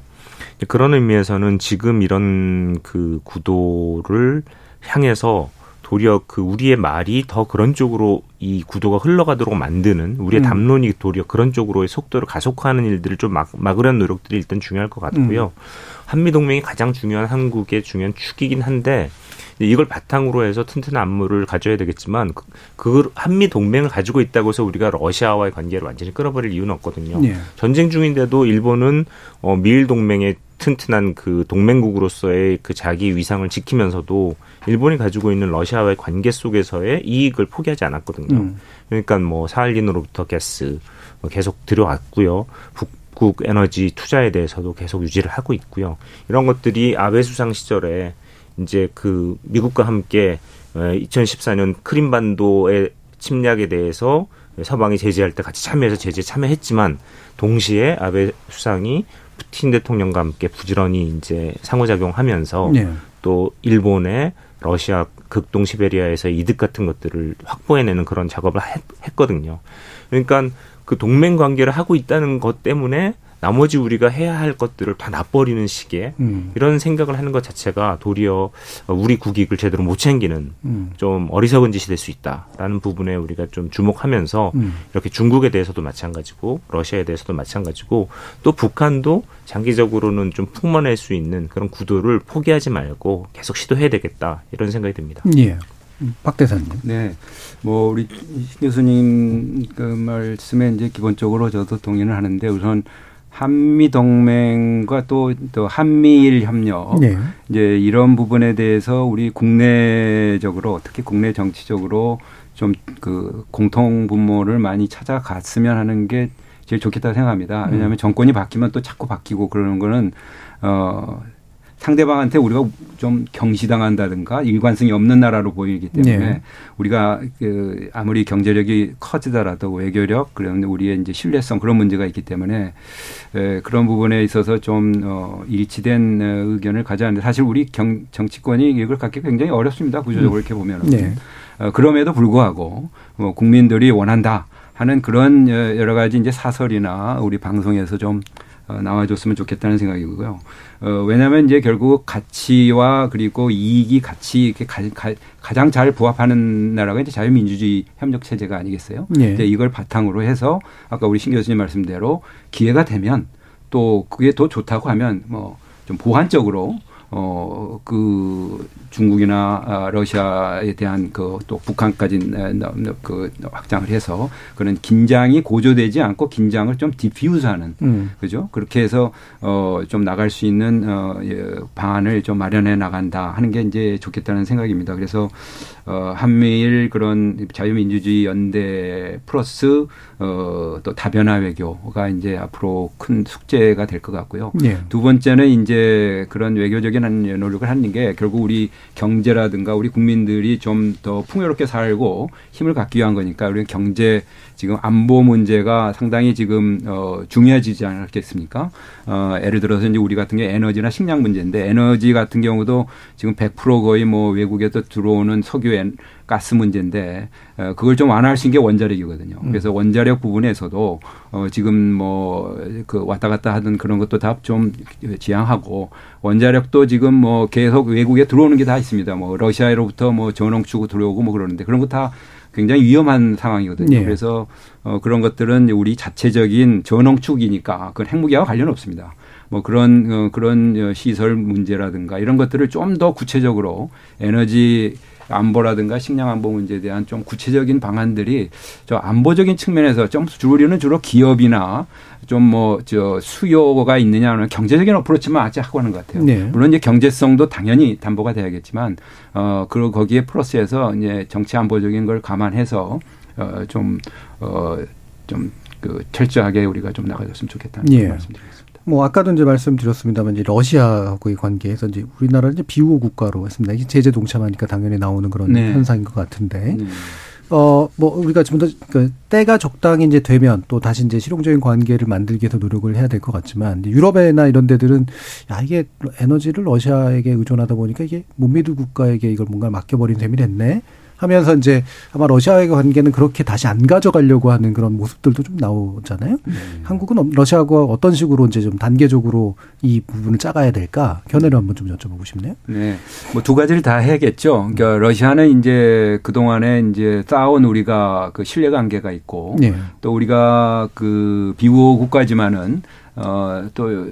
그런 의미에서는 지금 이런 그 구도를 향해서 도리어 그 우리의 말이 더 그런 쪽으로 이 구도가 흘러가도록 만드는 우리의 음. 담론이 도리어 그런 쪽으로의 속도를 가속화하는 일들을 좀 막, 막으려는 노력들이 일단 중요할 것 같고요. 음. 한미 동맹이 가장 중요한 한국의 중요한 축이긴 한데 이걸 바탕으로 해서 튼튼한 안무를 가져야 되겠지만 그, 그 한미 동맹을 가지고 있다고 해서 우리가 러시아와의 관계를 완전히 끌어버릴 이유는 없거든요. 예. 전쟁 중인데도 일본은 어, 미일 동맹의 튼튼한 그 동맹국으로서의 그 자기 위상을 지키면서도 일본이 가지고 있는 러시아와의 관계 속에서의 이익을 포기하지 않았거든요. 음. 그러니까 뭐 사할린으로부터 가스 뭐 계속 들여왔고요. 북극 에너지 투자에 대해서도 계속 유지를 하고 있고요. 이런 것들이 아베 수상 시절에 이제 그 미국과 함께 2014년 크림반도의 침략에 대해서 서방이 제재할 때 같이 참여해서 제재에 참여했지만 동시에 아베 수상이 푸틴 대통령과 함께 부지런히 이제 상호작용하면서 네. 또 일본의 러시아 극동 시베리아에서 이득 같은 것들을 확보해내는 그런 작업을 했, 했거든요. 그러니까 그 동맹 관계를 하고 있다는 것 때문에 나머지 우리가 해야 할 것들을 다 놔버리는 식의 음. 이런 생각을 하는 것 자체가 도리어 우리 국익을 제대로 못 챙기는 음. 좀 어리석은 짓이 될 수 있다라는 부분에 우리가 좀 주목하면서 음. 이렇게 중국에 대해서도 마찬가지고 러시아에 대해서도 마찬가지고 또 북한도 장기적으로는 좀 풍만할 수 있는 그런 구도를 포기하지 말고 계속 시도해야 되겠다 이런 생각이 듭니다. 예. 음, 박 대사님. 네. 뭐 우리 신 교수님 그 말씀에 이제 기본적으로 저도 동의를 하는데 우선 한미 동맹과 또 또 한미일 협력 네. 이제 이런 부분에 대해서 우리 국내적으로 특히 국내 정치적으로 좀 그 공통 분모를 많이 찾아갔으면 하는 게 제일 좋겠다고 생각합니다. 음. 왜냐하면 정권이 바뀌면 또 자꾸 바뀌고 그러는 거는 어 상대방한테 우리가 좀 경시당한다든가 일관성이 없는 나라로 보이기 때문에 네. 우리가 그 아무리 경제력이 커지더라도 외교력 그런 우리의 이제 신뢰성 그런 문제가 있기 때문에 에, 그런 부분에 있어서 좀 어, 일치된 어, 의견을 가져야 하는데 사실 우리 경, 정치권이 이걸 갖기 굉장히 어렵습니다 구조적으로 음. 이렇게 보면은 네. 어, 그럼에도 불구하고 뭐 국민들이 원한다 하는 그런 여- 여러 가지 이제 사설이나 우리 방송에서 좀 어, 나와줬으면 좋겠다는 생각이고요. 어, 왜냐하면 이제 결국 가치와 그리고 이익이 같이 이렇게 가, 장잘 부합하는 나라가 이제 자유민주주의 협력 체제가 아니겠어요? 예. 이제 이걸 바탕으로 해서 아까 우리 신 교수님 말씀대로 기회가 되면 또 그게 더 좋다고 하면 뭐 좀 보완적으로 어, 그 중국이나 아, 러시아에 대한 그 또 북한까지 그 확장을 해서 그런 긴장이 고조되지 않고 긴장을 좀 디퓨즈하는 음. 그죠? 그렇게 해서 어, 좀 나갈 수 있는 어, 예, 방안을 좀 마련해 나간다 하는 게 이제 좋겠다는 생각입니다. 그래서 어, 한미일 그런 자유민주주의 연대 플러스 어, 또 다변화 외교가 이제 앞으로 큰 숙제가 될 것 같고요. 네. 두 번째는 이제 그런 외교적인 한 노력을 하는 게 결국 우리 경제라든가 우리 국민들이 좀 더 풍요롭게 살고 힘을 갖기 위한 거니까 우리 경제 지금 안보 문제가 상당히 지금 어 중요해지지 않겠습니까? 어 예를 들어서 이제 우리 같은 게 에너지나 식량 문제인데 에너지 같은 경우도 지금 100% 거의 뭐 외국에서 들어오는 석유 가스 문제인데 어 그걸 좀 완화할 수 있는 게 원자력이거든요. 음. 그래서 원자력 부분에서도 어 지금 뭐 그 왔다 갔다 하던 그런 것도 다 좀 지양하고 원자력도 지금 뭐 계속 외국에 들어오는 게 다 있습니다. 뭐 러시아로부터 뭐 전원축으로 들어오고 뭐 그러는데 그런 거 다 굉장히 위험한 상황이거든요. 네. 그래서 어 그런 것들은 우리 자체적인 전원축이니까 그건 핵무기와 관련 없습니다. 뭐 그런 어 그런 시설 문제라든가 이런 것들을 좀 더 구체적으로 에너지 안보라든가 식량 안보 문제에 대한 좀 구체적인 방안들이 저 안보적인 측면에서 좀 주로는 주로 기업이나 좀 뭐 저 수요가 있느냐는 경제적인 어프로치만 아직 하고 하는 것 같아요. 네. 물론 이제 경제성도 당연히 담보가 돼야겠지만 어 그리고 거기에 플러스해서 이제 정치 안보적인 걸 감안해서 어좀어좀 그 철저하게 우리가 좀 나가줬으면 좋겠다는 예. 말씀드리겠습니다. 뭐 아까도 이제 말씀드렸습니다만 이제 러시아하고의 관계에서 이제 우리나라는 이제 비우호 국가로 했습니다. 이게 제재 동참하니까 당연히 나오는 그런 네. 현상인 것 같은데. 네. 어, 뭐, 우리가 좀 더, 그, 때가 적당히 이제 되면 또 다시 이제 실용적인 관계를 만들기 위해서 노력을 해야 될 것 같지만, 유럽이나 이런 데들은, 야, 이게 에너지를 러시아에게 의존하다 보니까 이게 못 믿을 국가에게 이걸 뭔가 맡겨버린 셈이 됐네. 하면서 이제 아마 러시아와의 관계는 그렇게 다시 안 가져가려고 하는 그런 모습들도 좀 나오잖아요. 음. 한국은 러시아가 어떤 식으로 이제 좀 단계적으로 이 부분을 짜가야 될까 견해를 한번 좀 여쭤보고 싶네요. 네. 뭐 두 가지를 다 해야겠죠. 그러니까 러시아는 이제 그 동안에 이제 쌓아온 우리가 그 신뢰 관계가 있고 네. 또 우리가 그 비우호 국가지만은 어또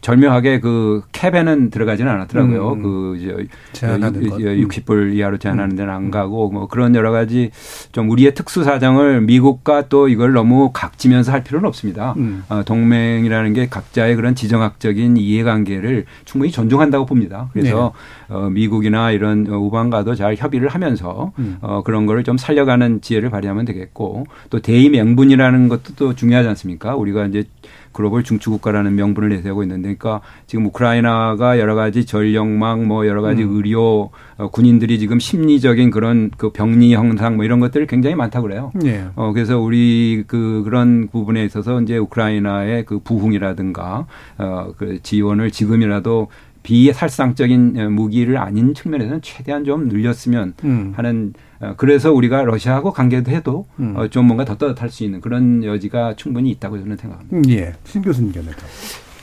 절묘하게 그 캡에는 들어가지는 않았더라고요. 음. 그 이제 제한하는 60불 이하로 제한하는 데는 안 음. 가고 뭐 그런 여러 가지 좀 우리의 특수 사정을 미국과 또 이걸 너무 각지면서 할 필요는 없습니다. 음. 어, 동맹이라는 게 각자의 그런 지정학적인 이해관계를 충분히 존중한다고 봅니다. 그래서 네. 어, 미국이나 이런 우방과도 잘 협의를 하면서 음. 어, 그런 거를 좀 살려가는 지혜를 발휘하면 되겠고 또 대의 명분이라는 것도 또 중요하지 않습니까? 우리가 이제 글로벌 중추국가라는 명분을 내세우고 있는데, 그러니까 지금 우크라이나가 여러 가지 전력망, 뭐 여러 가지 음. 의료, 어, 군인들이 지금 심리적인 그런 그 병리 형상 뭐 이런 것들이 굉장히 많다고 그래요. 네. 어, 그래서 우리 그 그런 부분에 있어서 이제 우크라이나의 그 부흥이라든가 어, 그 지원을 지금이라도 비살상적인 무기를 아닌 측면에서는 최대한 좀 늘렸으면 음. 하는 어, 그래서 우리가 러시아하고 관계도 해도 음. 어, 좀 뭔가 더 따뜻할 수 있는 그런 여지가 충분히 있다고 저는 생각합니다. 음, 예. 신 교수님 견해가.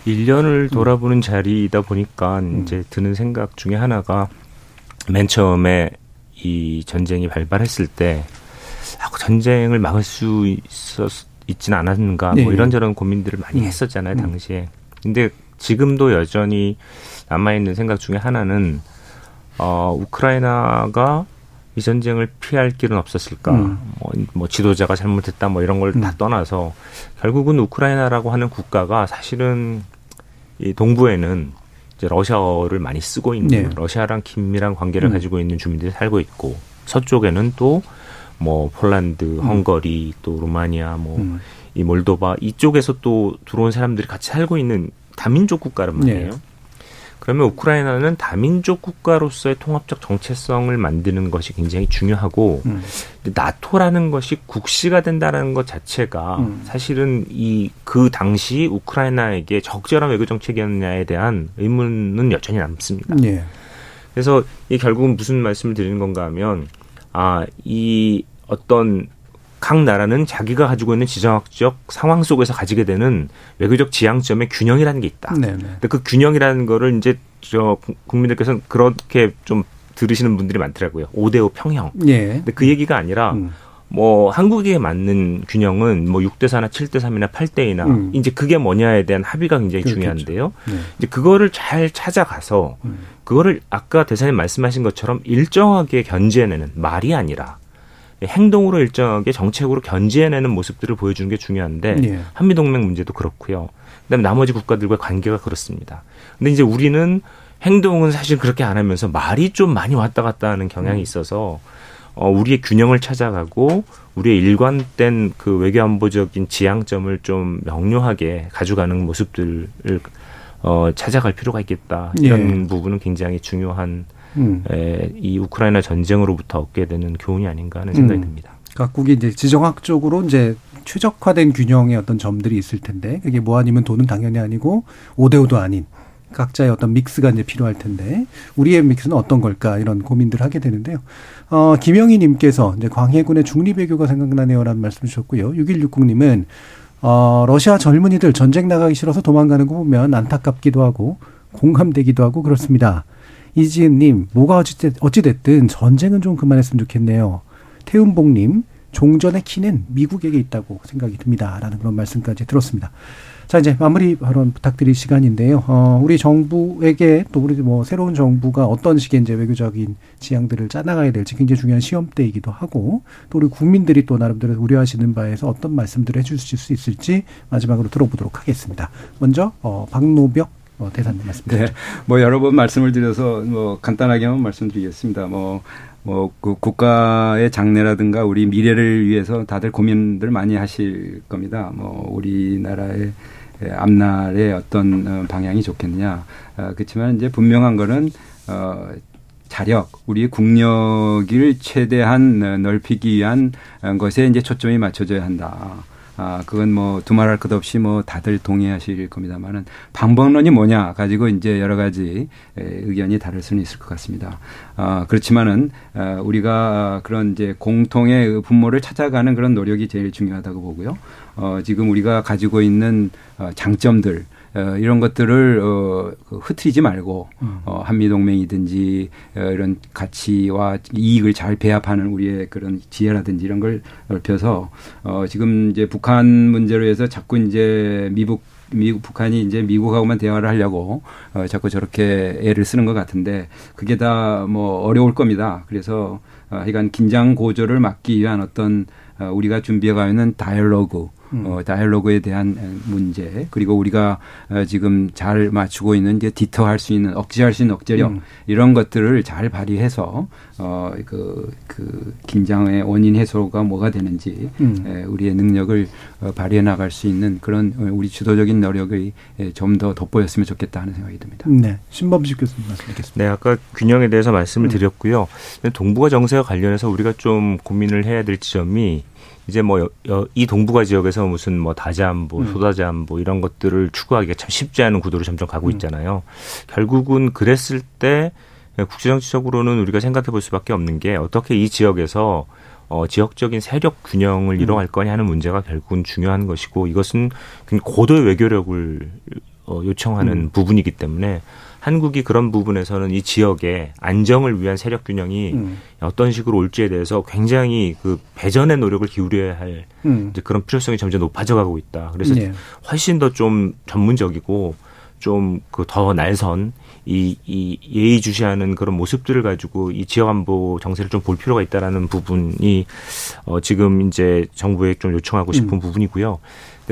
1년을 돌아보는 음. 자리이다 보니까 음. 이제 드는 생각 중에 하나가 맨 처음에 이 전쟁이 발발했을 때 아, 그 전쟁을 막을 수 있었 있지는 않았는가 뭐 네. 뭐 이런저런 고민들을 많이 음. 했었잖아요 당시에. 근데 지금도 여전히 남아있는 생각 중에 하나는, 어, 우크라이나가 이 전쟁을 피할 길은 없었을까? 음. 뭐, 뭐, 지도자가 잘못했다, 뭐 이런 걸다 음. 떠나서 결국은 우크라이나라고 하는 국가가 사실은 이 동부에는 이제 러시아어를 많이 쓰고 있는 네. 러시아랑 긴밀한 관계를 음. 가지고 있는 주민들이 살고 있고 서쪽에는 또 뭐 폴란드, 음. 헝거리, 또 루마니아, 뭐이 음. 몰도바 이쪽에서 또 들어온 사람들이 같이 살고 있는 다민족 국가란 말이에요. 네. 그러면 우크라이나는 다민족 국가로서의 통합적 정체성을 만드는 것이 굉장히 중요하고 음. 나토라는 것이 국시가 된다는 것 자체가 음. 사실은 이 그 당시 우크라이나에게 적절한 외교 정책이었냐에 대한 의문은 여전히 남습니다. 예. 그래서 이 결국은 무슨 말씀을 드리는 건가 하면 아이 어떤 각 나라는 자기가 가지고 있는 지정학적 상황 속에서 가지게 되는 외교적 지향점의 균형이라는 게 있다. 네네. 네. 근데 그 균형이라는 거를 이제 저 국민들께서는 그렇게 좀 들으시는 분들이 많더라고요. 5대5 평형. 예. 근데 그 얘기가 아니라 음. 뭐 한국에 맞는 균형은 뭐 6대 4나 7대 3이나 8대 2나 음. 이제 그게 뭐냐에 대한 합의가 굉장히 그렇겠죠. 중요한데요. 네. 이제 그거를 잘 찾아가서 음. 그거를 아까 대사님 말씀하신 것처럼 일정하게 견제해내는 말이 아니라 행동으로 일정하게 정책으로 견제해내는 모습들을 보여주는 게 중요한데 네. 한미 동맹 문제도 그렇고요. 그다음에 나머지 국가들과 관계가 그렇습니다. 근데 이제 우리는 행동은 사실 그렇게 안 하면서 말이 좀 많이 왔다 갔다 하는 경향이 음. 있어서 어, 우리의 균형을 찾아가고 우리의 일관된 그 외교안보적인 지향점을 좀 명료하게 가져가는 모습들을 어, 찾아갈 필요가 있겠다. 이런 예. 부분은 굉장히 중요한 음. 에, 이 우크라이나 전쟁으로부터 얻게 되는 교훈이 아닌가 하는 생각이 음. 듭니다. 각국이 이제 지정학적으로 이제 최적화된 균형의 어떤 점들이 있을 텐데 그게 뭐 아니면 돈은 당연히 아니고 오대오도 아닌 각자의 어떤 믹스가 이제 필요할 텐데 우리의 믹스는 어떤 걸까 이런 고민들을 하게 되는데요. 어, 김영희 님께서 이제 광해군의 중립외교가 생각나네요라는 말씀 주셨고요. 6160님은 어, 러시아 젊은이들 전쟁 나가기 싫어서 도망가는 거 보면 안타깝기도 하고 공감되기도 하고 그렇습니다. 이지은님, 뭐가 어찌됐든 전쟁은 좀 그만했으면 좋겠네요. 태운봉님, 종전의 키는 미국에게 있다고 생각이 듭니다. 라는 그런 말씀까지 들었습니다. 자, 이제 마무리 발언 부탁드릴 시간인데요. 어, 우리 정부에게 또 우리 뭐 새로운 정부가 어떤 식의 이제 외교적인 지향들을 짜나가야 될지 굉장히 중요한 시험대이기도 하고 또 우리 국민들이 또 나름대로 우려하시는 바에서 어떤 말씀들을 해주실 수 있을지 마지막으로 들어보도록 하겠습니다. 먼저, 어, 박노벽 어, 대사님 말씀 드리죠. 네. 뭐 여러 번 말씀을 드려서 뭐 간단하게만 말씀드리겠습니다. 뭐 뭐그 국가의 장래라든가 우리 미래를 위해서 다들 고민들 많이 하실 겁니다. 뭐 우리나라의 앞날의 어떤 어, 방향이 좋겠느냐. 어, 그렇지만 이제 분명한 거는 어 자력, 우리 국력을 최대한 넓히기 위한 것에 이제 초점이 맞춰져야 한다. 아, 그건 뭐 두말할 것 없이 뭐 다들 동의하실 겁니다만은 방법론이 뭐냐 가지고 이제 여러 가지 의견이 다를 수는 있을 것 같습니다. 아, 그렇지만은 아, 우리가 그런 이제 공통의 분모를 찾아가는 그런 노력이 제일 중요하다고 보고요. 어, 지금 우리가 가지고 있는 어, 장점들 어, 이런 것들을 어, 그 흐트리지 말고 음. 어, 한미 동맹이든지 어, 이런 가치와 이익을 잘 배합하는 우리의 그런 지혜라든지 이런 걸 넓혀서 어, 지금 이제 북한 문제로 해서 자꾸 이제 미국 미국 북한이 이제 미국하고만 대화를 하려고 어, 자꾸 저렇게 애를 쓰는 것 같은데 그게 다 뭐 어려울 겁니다. 그래서 어, 하여간 긴장 고조를 막기 위한 어떤 어, 우리가 준비해가 있는 다이얼로그 음. 어, 다이얼로그에 대한 문제 그리고 우리가 어, 지금 잘 맞추고 있는 이제 디터할 수 있는 억제할 수 있는 억제력 음. 이런 것들을 잘 발휘해서 어그 그 긴장의 원인 해소가 뭐가 되는지 음. 에, 우리의 능력을 어, 발휘해 나갈 수 있는 그런 어, 우리 주도적인 노력이 좀 더 돋보였으면 좋겠다 하는 생각이 듭니다. 네, 신범식 교수님 말씀드리겠습니다. 네, 아까 균형에 대해서 말씀을 음. 드렸고요. 동북아 정세와 관련해서 우리가 좀 고민을 해야 될 지점이 이제 뭐 이 동북아 지역에서 무슨 뭐 다자안보, 음. 소다자안보 이런 것들을 추구하기가 참 쉽지 않은 구도로 점점 가고 음. 있잖아요. 음. 결국은 그랬을 때 국제정치적으로는 우리가 생각해 볼 수밖에 없는 게 어떻게 이 지역에서 어, 지역적인 세력 균형을 음. 이뤄갈 거냐 하는 문제가 결국은 중요한 것이고 이것은 고도의 외교력을 어, 요청하는 음. 부분이기 때문에 한국이 그런 부분에서는 이 지역의 안정을 위한 세력 균형이 음. 어떤 식으로 올지에 대해서 굉장히 그 배전의 노력을 기울여야 할 음. 이제 그런 필요성이 점점 높아져 가고 있다. 그래서 네. 훨씬 더 좀 전문적이고 좀 그 더 날선 이, 이 예의주시하는 그런 모습들을 가지고 이 지역 안보 정세를 좀 볼 필요가 있다라는 부분이 어 지금 이제 정부에 좀 요청하고 싶은 음. 부분이고요.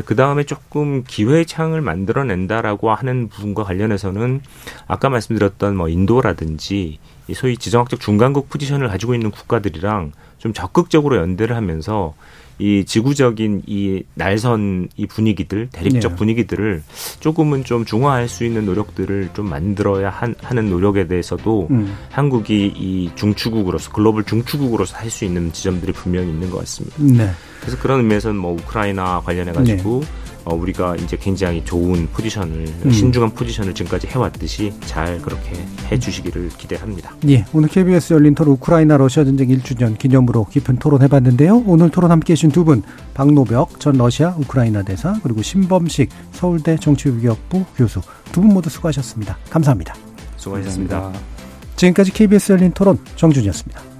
그 다음에 조금 기회의 창을 만들어낸다라고 하는 부분과 관련해서는 아까 말씀드렸던 뭐 인도라든지 이 소위 지정학적 중간국 포지션을 가지고 있는 국가들이랑 좀 적극적으로 연대를 하면서 이 지구적인 이 날선 이 분위기들 대립적 네. 분위기들을 조금은 좀 중화할 수 있는 노력들을 좀 만들어야 한, 하는 노력에 대해서도 음. 한국이 이 중추국으로서 글로벌 중추국으로서 할 수 있는 지점들이 분명히 있는 것 같습니다. 네. 그래서 그런 의미에서는 뭐 우크라이나 관련해 가지고 네. 어, 우리가 이제 굉장히 좋은 포지션을 음. 신중한 포지션을 지금까지 해왔듯이 잘 그렇게 해주시기를 기대합니다. 예, 오늘 KBS 열린 토론 우크라이나 러시아 전쟁 1주년 기념으로 깊은 토론해봤는데요. 오늘 토론 함께해주신 두 분 박노벽 전 러시아 우크라이나 대사 그리고 신범식 서울대 정치외교학부 교수 두 분 모두 수고하셨습니다. 감사합니다. 수고하셨습니다. 지금까지 KBS 열린 토론 정준이었습니다.